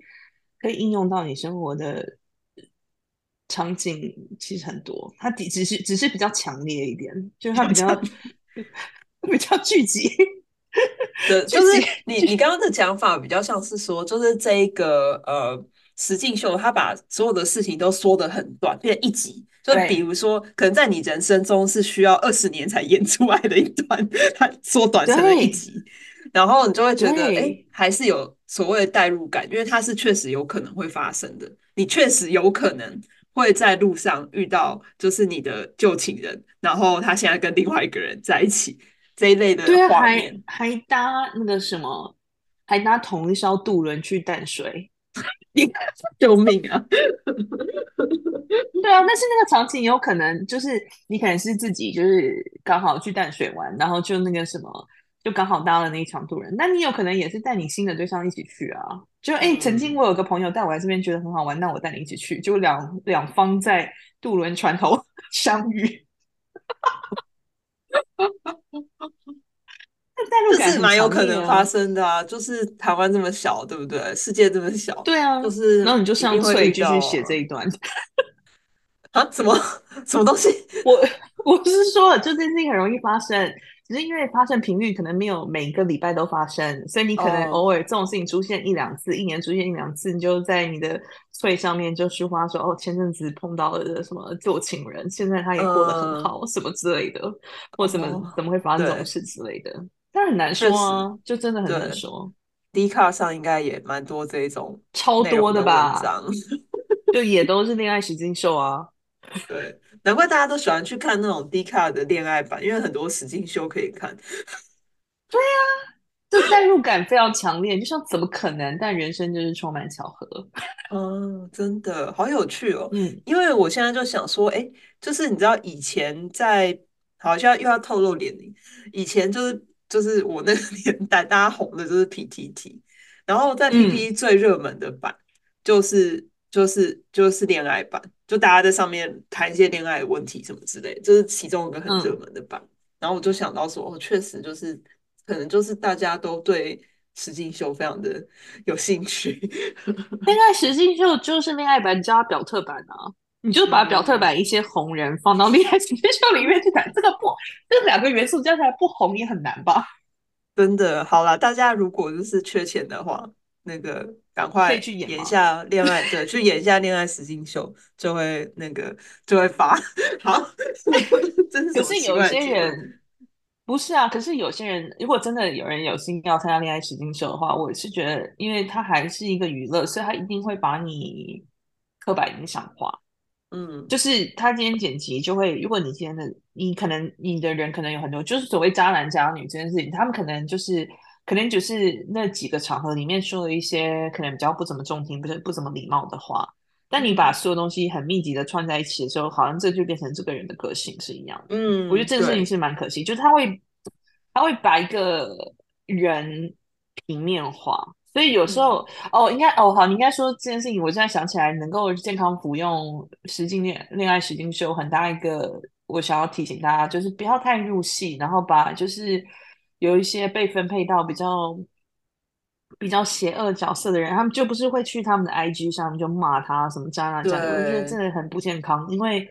可以应用到你生活的。场景其实很多，它只只是只是比较强烈一点，就是它比较比较 聚集。对，就是你你刚刚的讲法比较像是说，就是这一个呃实境秀，它把所有的事情都缩得很短，变一集。就比如说，可能在你人生中是需要二十年才演出来的一段，它缩短成了一集，然后你就会觉得，哎，还是有所谓的代入感，因为它是确实有可能会发生的，你确实有可能。会在路上遇到，就是你的旧情人，然后他现在跟另外一个人在一起，这一类的画面，还还搭那个什么，还搭同一艘渡轮去淡水，救命啊！对啊，但是那个场景有可能就是你可能是自己就是刚好去淡水玩，然后就那个什么。就刚好搭了那一场渡轮，那你有可能也是带你新的对象一起去啊？就哎、欸，曾经我有个朋友带我来这边，觉得很好玩，那我带你一起去，就两两方在渡轮船头 相遇，这是蛮有可能发生的啊！就是台湾这么小，对不对？世界这么小，对啊，就是然后你就上翠继续写这一段。啊？什么 什么东西？我我是说，就这件事情很容易发生。只是因为发生频率可能没有每一个礼拜都发生，所以你可能偶尔这种事情出现一两次，oh. 一年出现一两次，你就在你的脆上面就抒发说，哦，前阵子碰到了什么旧情人，现在他也过得很好，uh. 什么之类的，或怎么、oh. 怎么会发生这种事之类的，但很难说啊，就真的很难说。D 卡上应该也蛮多这种超多的吧，就也都是恋爱实境秀啊，对。难怪大家都喜欢去看那种 D 卡的恋爱版，因为很多实境秀可以看。对呀、啊，就代入感非常强烈，就像怎么可能？但人生就是充满巧合。嗯，真的好有趣哦。嗯，因为我现在就想说，哎，就是你知道以前在，好像又要透露年龄，以前就是就是我那个 年代，大家红的就是 PTT，然后在 PTT 最热门的版就是、嗯、就是就是恋爱版。就大家在上面谈一些恋爱问题什么之类，这是其中一个很热门的版。嗯、然后我就想到说，哦，确实就是可能就是大家都对石进秀非常的有兴趣。恋爱石进秀就是恋爱版加表特版啊，你就把表特版一些红人放到恋爱实境秀里面去谈，这个不，这两个元素加起来不红也很难吧？真的，好啦，大家如果就是缺钱的话，那个。赶快去演一下恋爱，对，去演一下恋爱实境秀，就会那个就会发。好，真是。可是有些人不是啊，可是有些人，如果真的有人有心要参加恋爱实境秀的话，我是觉得，因为他还是一个娱乐，所以他一定会把你刻板印象化。嗯，就是他今天剪辑就会，如果你今天的你可能你的人可能有很多，就是所谓渣男渣女这件事情，他们可能就是。可能只是那几个场合里面说了一些可能比较不怎么中听、不是不怎么礼貌的话，但你把所有东西很密集的串在一起的时候，好像这就变成这个人的个性是一样的。嗯，我觉得这件事情是蛮可惜，就是他会他会把一个人平面化，所以有时候、嗯、哦，应该哦好，你应该说这件事情，我现在想起来，能够健康服用实境恋恋爱实境秀，很大一个我想要提醒大家，就是不要太入戏，然后把就是。有一些被分配到比较比较邪恶角色的人，他们就不是会去他们的 IG 上面就骂他什么渣男渣女，我觉得真的很不健康。因为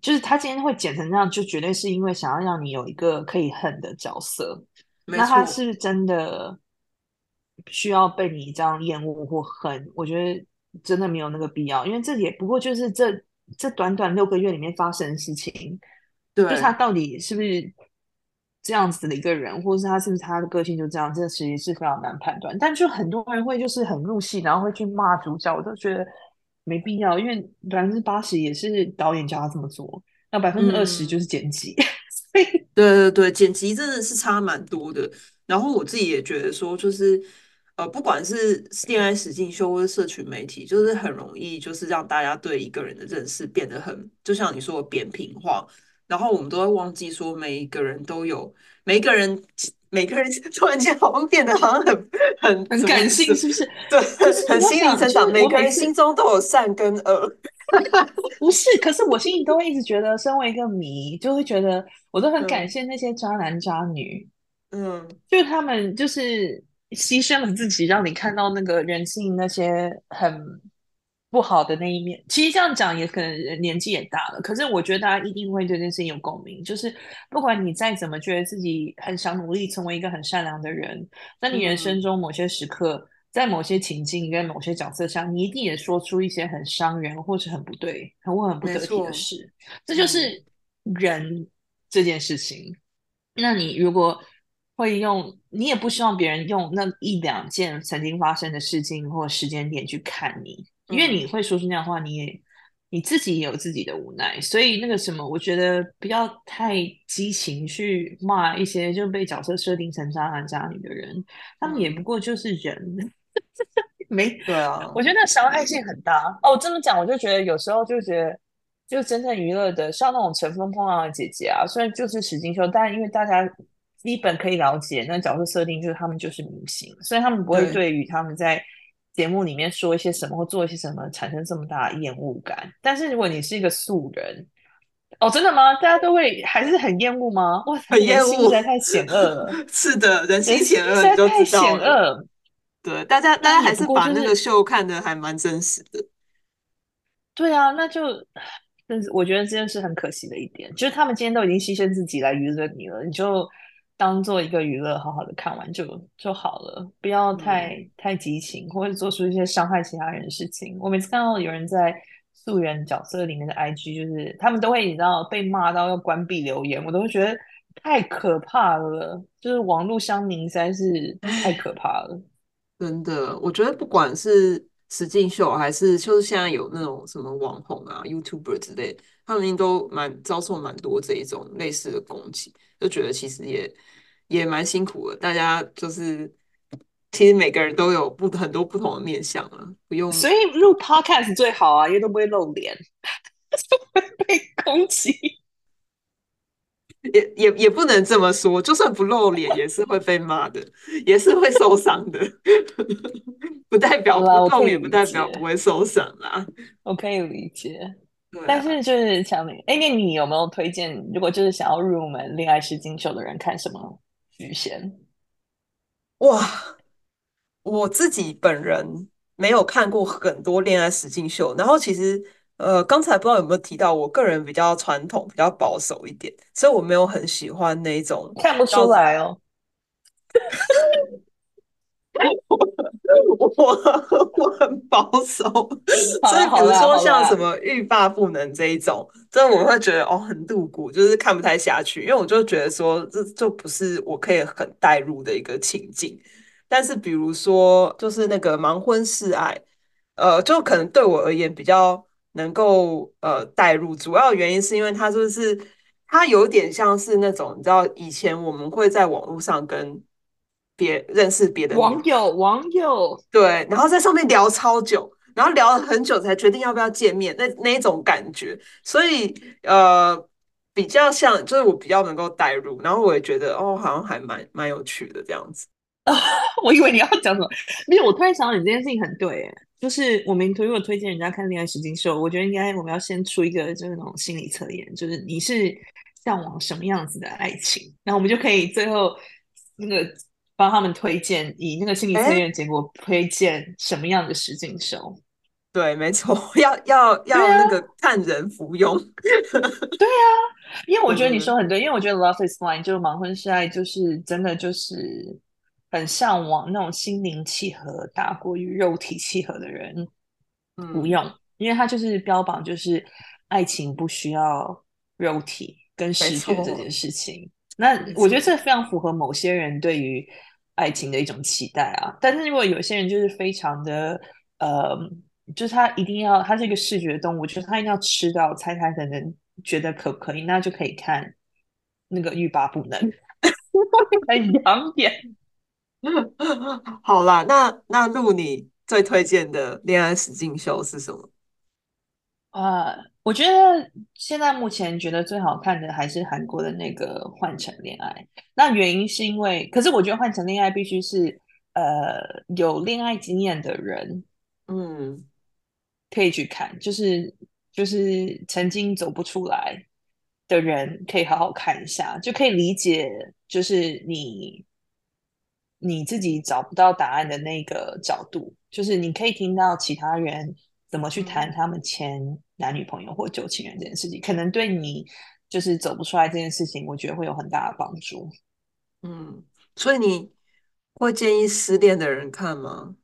就是他今天会剪成这样，就绝对是因为想要让你有一个可以恨的角色。那他是真的需要被你这样厌恶或恨？我觉得真的没有那个必要，因为这也不过就是这这短短六个月里面发生的事情。对，就是他到底是不是？这样子的一个人，或是他是不是他的个性就这样，这其实是非常难判断。但就很多人会就是很入戏，然后会去骂主角，我都觉得没必要，因为百分之八十也是导演叫他这么做，那百分之二十就是剪辑。对对对，剪辑真的是差蛮多的。然后我自己也觉得说，就是呃，不管是恋爱实境秀或者社群媒体，就是很容易就是让大家对一个人的认识变得很，就像你说的扁平化。然后我们都会忘记说，每一个人都有，每一个人，每个人 突然间好像变得好像很很很感性，是不是？对，很心灵成长。每个人心中都有善跟恶。不是，可是我心里都会一直觉得，身为一个迷，就会觉得我都很感谢那些渣男渣女。嗯，就是他们就是牺牲了自己，让你看到那个人性那些很。不好的那一面，其实这样讲也可能年纪也大了。可是我觉得大家一定会对这件事情有共鸣。就是不管你再怎么觉得自己很想努力成为一个很善良的人，在你人生中某些时刻，嗯、在某些情境跟某些角色上，你一定也说出一些很伤人或是很不对、很我很不得体的事。这就是人这件事情。嗯、那你如果会用，你也不希望别人用那一两件曾经发生的事情或时间点去看你。因为你会说出那样的话，你也你自己也有自己的无奈，所以那个什么，我觉得不要太激情去骂一些就被角色设定成渣男渣女的人，他们也不过就是人，嗯、没对啊。我觉得那伤害性很大哦。这么讲，我就觉得有时候就觉得，就真正娱乐的，像那种乘风破浪的姐姐啊，虽然就是实境秀，但因为大家基本可以了解，那角色设定就是他们就是明星，所以他们不会对于他们在。节目里面说一些什么或做一些什么，产生这么大的厌恶感。但是如果你是一个素人，哦，真的吗？大家都会还是很厌恶吗？哇，很厌恶，实在太险恶了。是的，人心险恶，你都知道了。对，大家大家还是把那个秀看的还蛮真实的。对啊，那就但是我觉得这件事很可惜的一点，就是他们今天都已经牺牲自己来娱乐你了，你就当做一个娱乐，好好的看完就就好了，不要太、嗯、太激情，或者做出一些伤害其他人的事情。我每次看到有人在素人角色里面的 IG，就是他们都会你知道被骂到要关闭留言，我都会觉得太可怕了，就是网络乡民实在是太可怕了。真的，我觉得不管是。实境秀还是就是现在有那种什么网红啊、YouTuber 之类，他们都蛮遭受蛮多这一种类似的攻击，就觉得其实也也蛮辛苦的。大家就是其实每个人都有不很多不同的面相啊，不用。所以录 Podcast 最好啊，因为都不会露脸，就 会被攻击。也也也不能这么说，就算不露脸，也是会被骂的，也是会受伤的。不代表不露脸，不代表不会受伤啦。我可以理解，啊、但是就是想问，哎，那你有没有推荐？如果就是想要入门恋爱实境秀的人，看什么局限？哇，我自己本人没有看过很多恋爱实境秀，然后其实。呃，刚才不知道有没有提到，我个人比较传统，比较保守一点，所以我没有很喜欢那一种。看不出来哦。我我 我很保守，所以比如说像什么欲罢不能这一种，真的我会觉得哦很露骨，就是看不太下去，因为我就觉得说这就不是我可以很带入的一个情境。但是比如说就是那个盲婚试爱，呃，就可能对我而言比较。能够呃带入，主要原因是因为它就是它有点像是那种你知道以前我们会在网络上跟别认识别的网友网友。对，然后在上面聊超久，然后聊了很久才决定要不要见面，那那一种感觉，所以呃比较像就是我比较能够带入，然后我也觉得哦好像还蛮蛮有趣的这样子。啊，我以为你要讲什么，没有，我突然想到你这件事情很对哎。就是我们如果推荐人家看恋爱实境秀，我觉得应该我们要先出一个就是那种心理测验，就是你是向往什么样子的爱情，然后我们就可以最后那个帮他们推荐，以那个心理测验结果推荐什么样的实境秀。对，没错，要要要那个看人服用。对啊，因为我觉得你说很对，因为我觉得 Love is Blind 就是盲婚试爱，就是真的就是。很向往那种心灵契合大过于肉体契合的人，不用，嗯、因为他就是标榜就是爱情不需要肉体跟视觉这件事情。那我觉得这非常符合某些人对于爱情的一种期待啊。但是如果有些人就是非常的呃，就是他一定要他是一个视觉动物，就是他一定要吃到猜猜才能觉得可不可以，那就可以看那个欲罢不能，很养眼。好啦，那那露你最推荐的恋爱实境秀是什么？啊、呃，我觉得现在目前觉得最好看的还是韩国的那个《换乘恋爱》。那原因是因为，可是我觉得《换乘恋爱》必须是呃有恋爱经验的人，嗯，可以去看，就是就是曾经走不出来的人可以好好看一下，就可以理解，就是你。你自己找不到答案的那个角度，就是你可以听到其他人怎么去谈他们前男女朋友或旧情人这件事情，可能对你就是走不出来这件事情，我觉得会有很大的帮助。嗯，所以你会建议失恋的人看吗？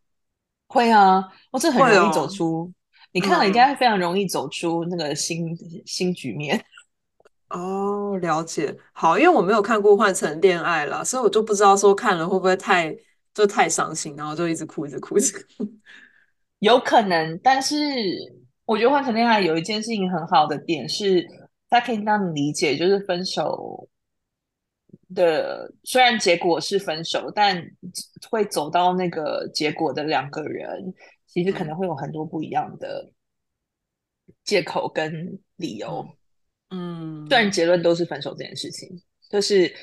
会啊，我这很容易走出，哦、你看了应该非常容易走出那个新、嗯、新局面。哦，了解。好，因为我没有看过《换成恋爱》了，所以我就不知道说看了会不会太就太伤心，然后就一直哭，一直哭，一直哭。有可能，但是我觉得《换成恋爱》有一件事情很好的点是，它可以让你理解，就是分手的虽然结果是分手，但会走到那个结果的两个人，其实可能会有很多不一样的借口跟理由。嗯嗯，虽然结论都是分手这件事情，就是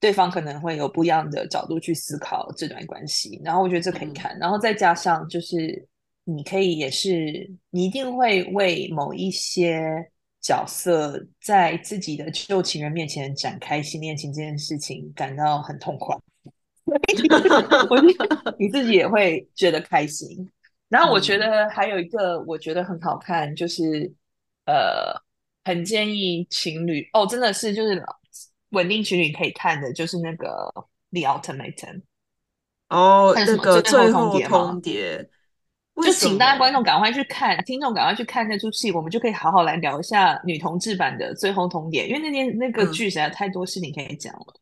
对方可能会有不一样的角度去思考这段关系，然后我觉得这可以看，嗯、然后再加上就是你可以也是你一定会为某一些角色在自己的旧情人面前展开新恋情这件事情感到很痛快，我觉得你自己也会觉得开心。然后我觉得还有一个我觉得很好看，就是呃。很建议情侣哦，真的是就是稳定情侣可以看的，就是那个《The Ultimatum》哦，那个最后通牒。就请大家观众赶快去看，听众赶快去看那出戏，我们就可以好好来聊一下女同志版的《最后通牒》，因为那天那个剧实在太多事情可以讲了。嗯、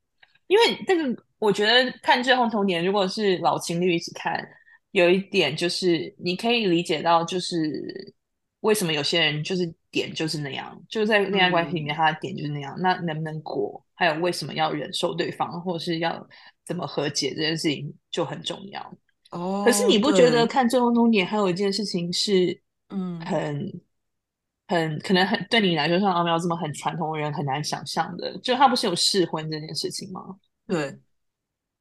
因为这个，我觉得看《最后通牒》，如果是老情侣一起看，有一点就是你可以理解到，就是为什么有些人就是点就是那样，就是在恋爱关系里面他的点就是那样，嗯、那能不能过，还有为什么要忍受对方，或者是要怎么和解这件事情就很重要。哦，可是你不觉得看最后通牒还有一件事情是，嗯，很很可能很对你来说像阿喵这么很传统的人很难想象的，就他不是有试婚这件事情吗？对。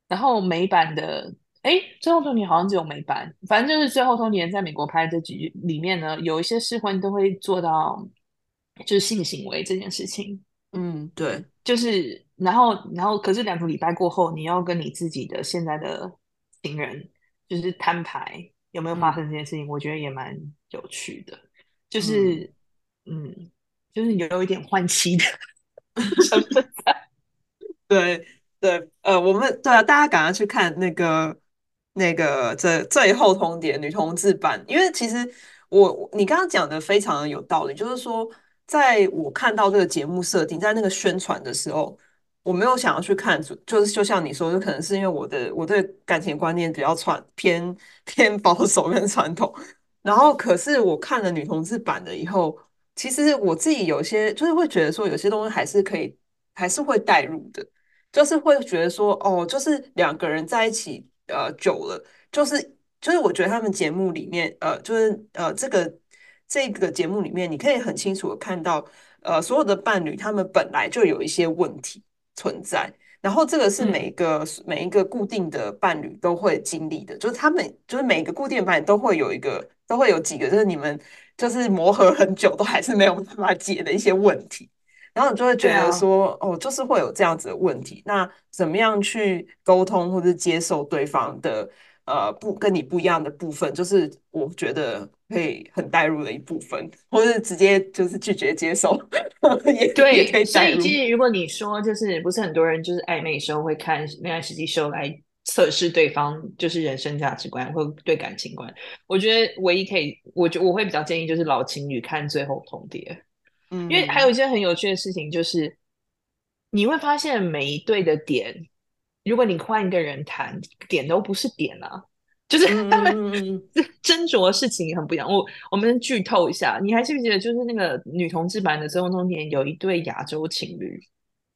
然后美版的，哎，最后通牒好像只有美版，反正就是最后通牒在美国拍的剧里面呢，有一些试婚都会做到就是性行为这件事情。嗯，对，就是然后然后可是两个礼拜过后，你要跟你自己的现在的情人。就是摊牌有没有发生这件事情，嗯、我觉得也蛮有趣的。就是，嗯，嗯，就是有一点换妻的 成分在。对对，呃，我们对啊，大家赶快去看那个那个这最后通牒女同志版，因为其实我你刚刚讲的非常的有道理，就是说，在我看到这个节目设定，在那个宣传的时候。我没有想要去看，就是就像你说，就可能是因为我的我对感情观念比较传偏偏保守跟传统，然后可是我看了女同志版的以后，其实我自己有些就是会觉得说，有些东西还是可以，还是会带入的，就是会觉得说，哦，就是两个人在一起呃久了，就是就是我觉得他们节目里面呃就是呃这个这个节目里面，你可以很清楚的看到呃所有的伴侣他们本来就有一些问题。存在，然后这个是每一个、嗯、每一个固定的伴侣都会经历的，就是他们就是每个固定的伴侣都会有一个，都会有几个，就是你们就是磨合很久都还是没有办法解的一些问题，然后你就会觉得说，啊、哦，就是会有这样子的问题，那怎么样去沟通或者接受对方的？呃，不跟你不一样的部分，就是我觉得可以很带入的一部分，或是直接就是拒绝接受，也对，也可以。所以其实如果你说就是不是很多人就是暧昧的时候会看恋爱实际秀来测试对方就是人生价值观或对感情观，我觉得唯一可以，我觉我会比较建议就是老情侣看最后通牒，嗯，因为还有一件很有趣的事情就是你会发现每一对的点。如果你换一个人谈，点都不是点啊，就是他们 斟酌的事情也很不一样。我我们剧透一下，你还记不记得，就是那个女同志版的《最后通牒》有一对亚洲情侣，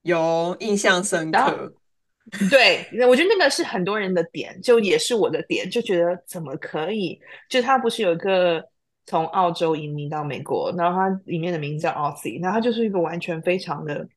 有印象深刻。对，我觉得那个是很多人的点，就也是我的点，就觉得怎么可以？就他不是有一个从澳洲移民到美国，然后他里面的名字叫 Aussie，然后他就是一个完全非常的。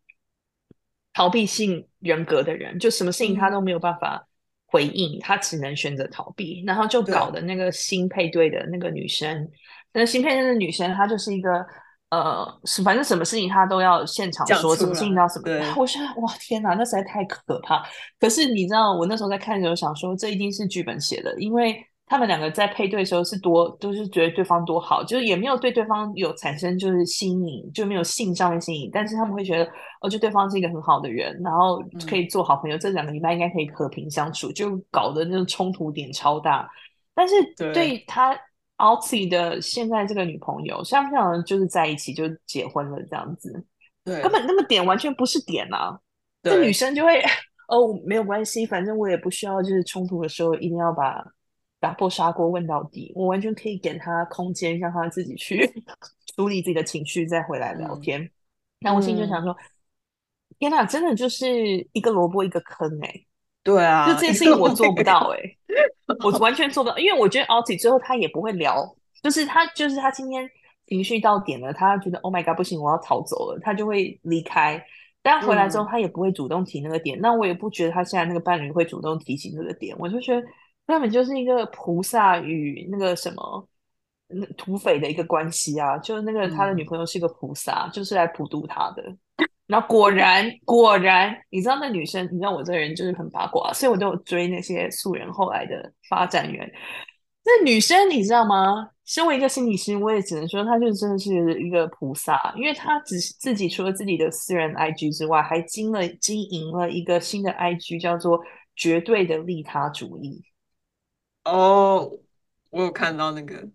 逃避性人格的人，就什么事情他都没有办法回应，嗯、他只能选择逃避，然后就搞的那个新配对的那个女生，那新配对的女生，她就是一个呃，反正什么事情她都要现场说，什么事情要什么，我觉得哇天哪，那实在太可怕。可是你知道，我那时候在看的时候想说，这一定是剧本写的，因为。他们两个在配对的时候是多都是觉得对方多好，就是也没有对对方有产生就是吸引，就没有性上面吸引，但是他们会觉得哦，就对方是一个很好的人，然后可以做好朋友，嗯、这两个礼拜应该可以和平相处，就搞得那种冲突点超大。但是对他 Aussie 的现在这个女朋友，像不像就是在一起就结婚了这样子，对，根本那么点完全不是点啊，这女生就会 哦没有关系，反正我也不需要就是冲突的时候一定要把。打破砂锅问到底，我完全可以给他空间，让他自己去 处理自己的情绪，再回来聊天。那、嗯、我心里就想说：嗯、天哪，真的就是一个萝卜一个坑哎、欸！对啊，就这件事情我做不到哎、欸，我完全做不到，因为我觉得 Aussie 最后他也不会聊，就是他就是他今天情绪到点了，他觉得 Oh my God 不行，我要逃走了，他就会离开。但回来之后，他也不会主动提那个点。嗯、那我也不觉得他现在那个伴侣会主动提起那个点，我就觉得。根本就是一个菩萨与那个什么那土匪的一个关系啊！就是那个他的女朋友是一个菩萨，嗯、就是来普渡他的。然后果然果然，你知道那女生，你知道我这个人就是很八卦，所以我都有追那些素人后来的发展源。那女生你知道吗？身为一个心理师，我也只能说，她就真的是一个菩萨，因为她只是自己除了自己的私人 IG 之外，还经了经营了一个新的 IG，叫做“绝对的利他主义”。哦，我有看到那个，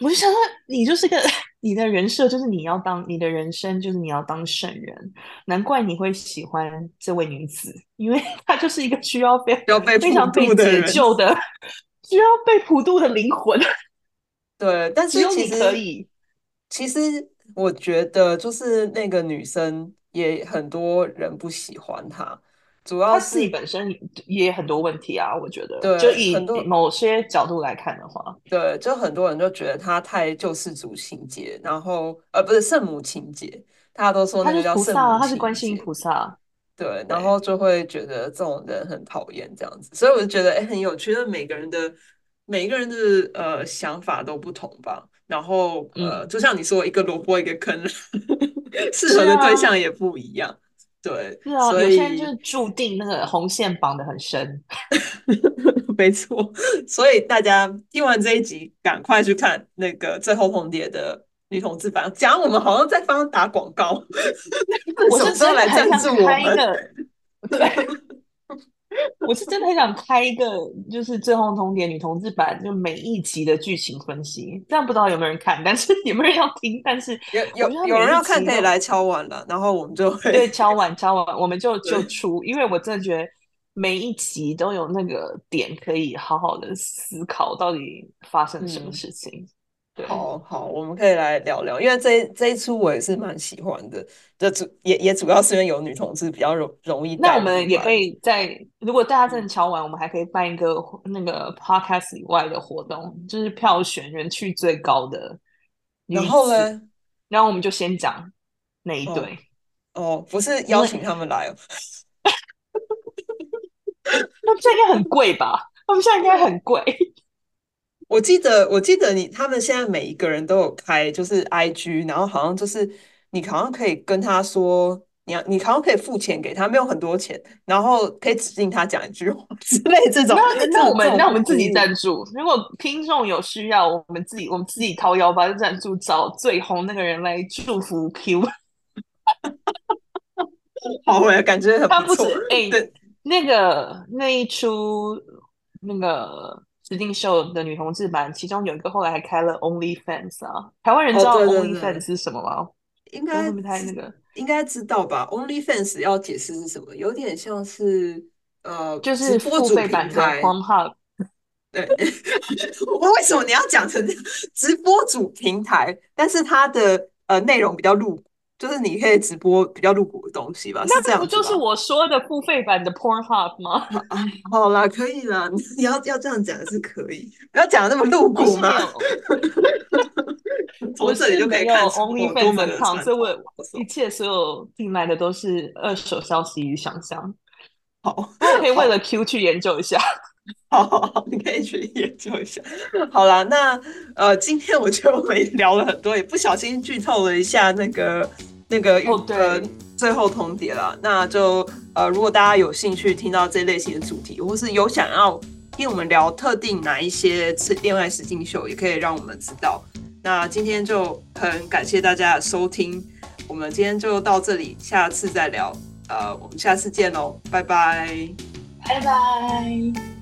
我就想说，你就是个 你的人设，就是你要当你的人生，就是你要当圣人，难怪你会喜欢这位女子，因为她就是一个需要被要被非常被解救的。需要被普渡的灵魂，对，但是其实可以。其实我觉得，就是那个女生也很多人不喜欢她，主要是她自己本身也很多问题啊。我觉得，对，就以某些角度来看的话，对，就很多人就觉得他太救世主情节，然后呃，不是圣母情节，大家都说那个叫圣母，她是观世音菩萨。对，然后就会觉得这种人很讨厌这样子，所以我就觉得哎，很有趣，因为每个人的每一个人的呃想法都不同吧。然后呃，就像你说，一个萝卜一个坑，适合的对象也不一样。对，是啊，所以有些人就是注定那个红线绑得很深。没错，所以大家听完这一集，赶快去看那个最后红蝶的。女同志版讲，我们好像在帮打广告。我是真的很想开一个，对，我是真的很想开一个，就是最后通牒女同志版，就每一集的剧情分析。这样不知道有没有人看，但是 有没有人要听？但是有有有人要看，可以来敲碗了，然后我们就会对敲碗敲碗，我们就 就出，因为我真的觉得每一集都有那个点可以好好的思考，到底发生什么事情。嗯好好，我们可以来聊聊，因为这一这一出我也是蛮喜欢的，这主也也主要是因为有女同志比较容容易。那我们也可以在，如果大家真的敲完，我们还可以办一个那个 podcast 以外的活动，就是票选人气最高的。然后呢，然后我们就先讲那一对哦。哦，不是邀请他们来哦。那这应该很贵吧？他们现在应该很贵。我记得，我记得你他们现在每一个人都有开，就是 IG，然后好像就是你好像可以跟他说，你要你好像可以付钱给他，没有很多钱，然后可以指定他讲一句话 之类这种。那那我们那我们自己赞助，如果听众有需要，我们自己我们自己掏腰包赞助，找最红那个人来祝福 Q。好，我感觉很不错。他不止哎，对，那个那一出那个。实境秀的女同志版，其中有一个后来还开了 OnlyFans 啊。台湾人知道 OnlyFans 是什么吗？应该不太那个应该知道吧？OnlyFans 要解释是什么？有点像是呃，就是付费版的 Pornhub。对，我为什么你要讲成直播主平台？但是它的呃内容比较露骨。就是你可以直播比较露骨的东西吧？那这样不就是我说的付费版的 Pornhub 吗？啊，好啦，可以啦，你要要这样讲是可以，不要讲的那么露骨嘛。从这里就可以看出 OnlyFans 所以我一切所有进来的都是二手消息与想象。好，我可以为了 Q 去研究一下。好，好，好，你可以去研究一下。好啦，那呃，今天我觉得我们聊了很多，也不小心剧透了一下那个。那个最后通牒了，那就呃，如果大家有兴趣听到这类型的主题，或是有想要听我们聊特定哪一些恋爱实境秀，也可以让我们知道。那今天就很感谢大家的收听，我们今天就到这里，下次再聊。呃，我们下次见喽，拜拜，拜拜。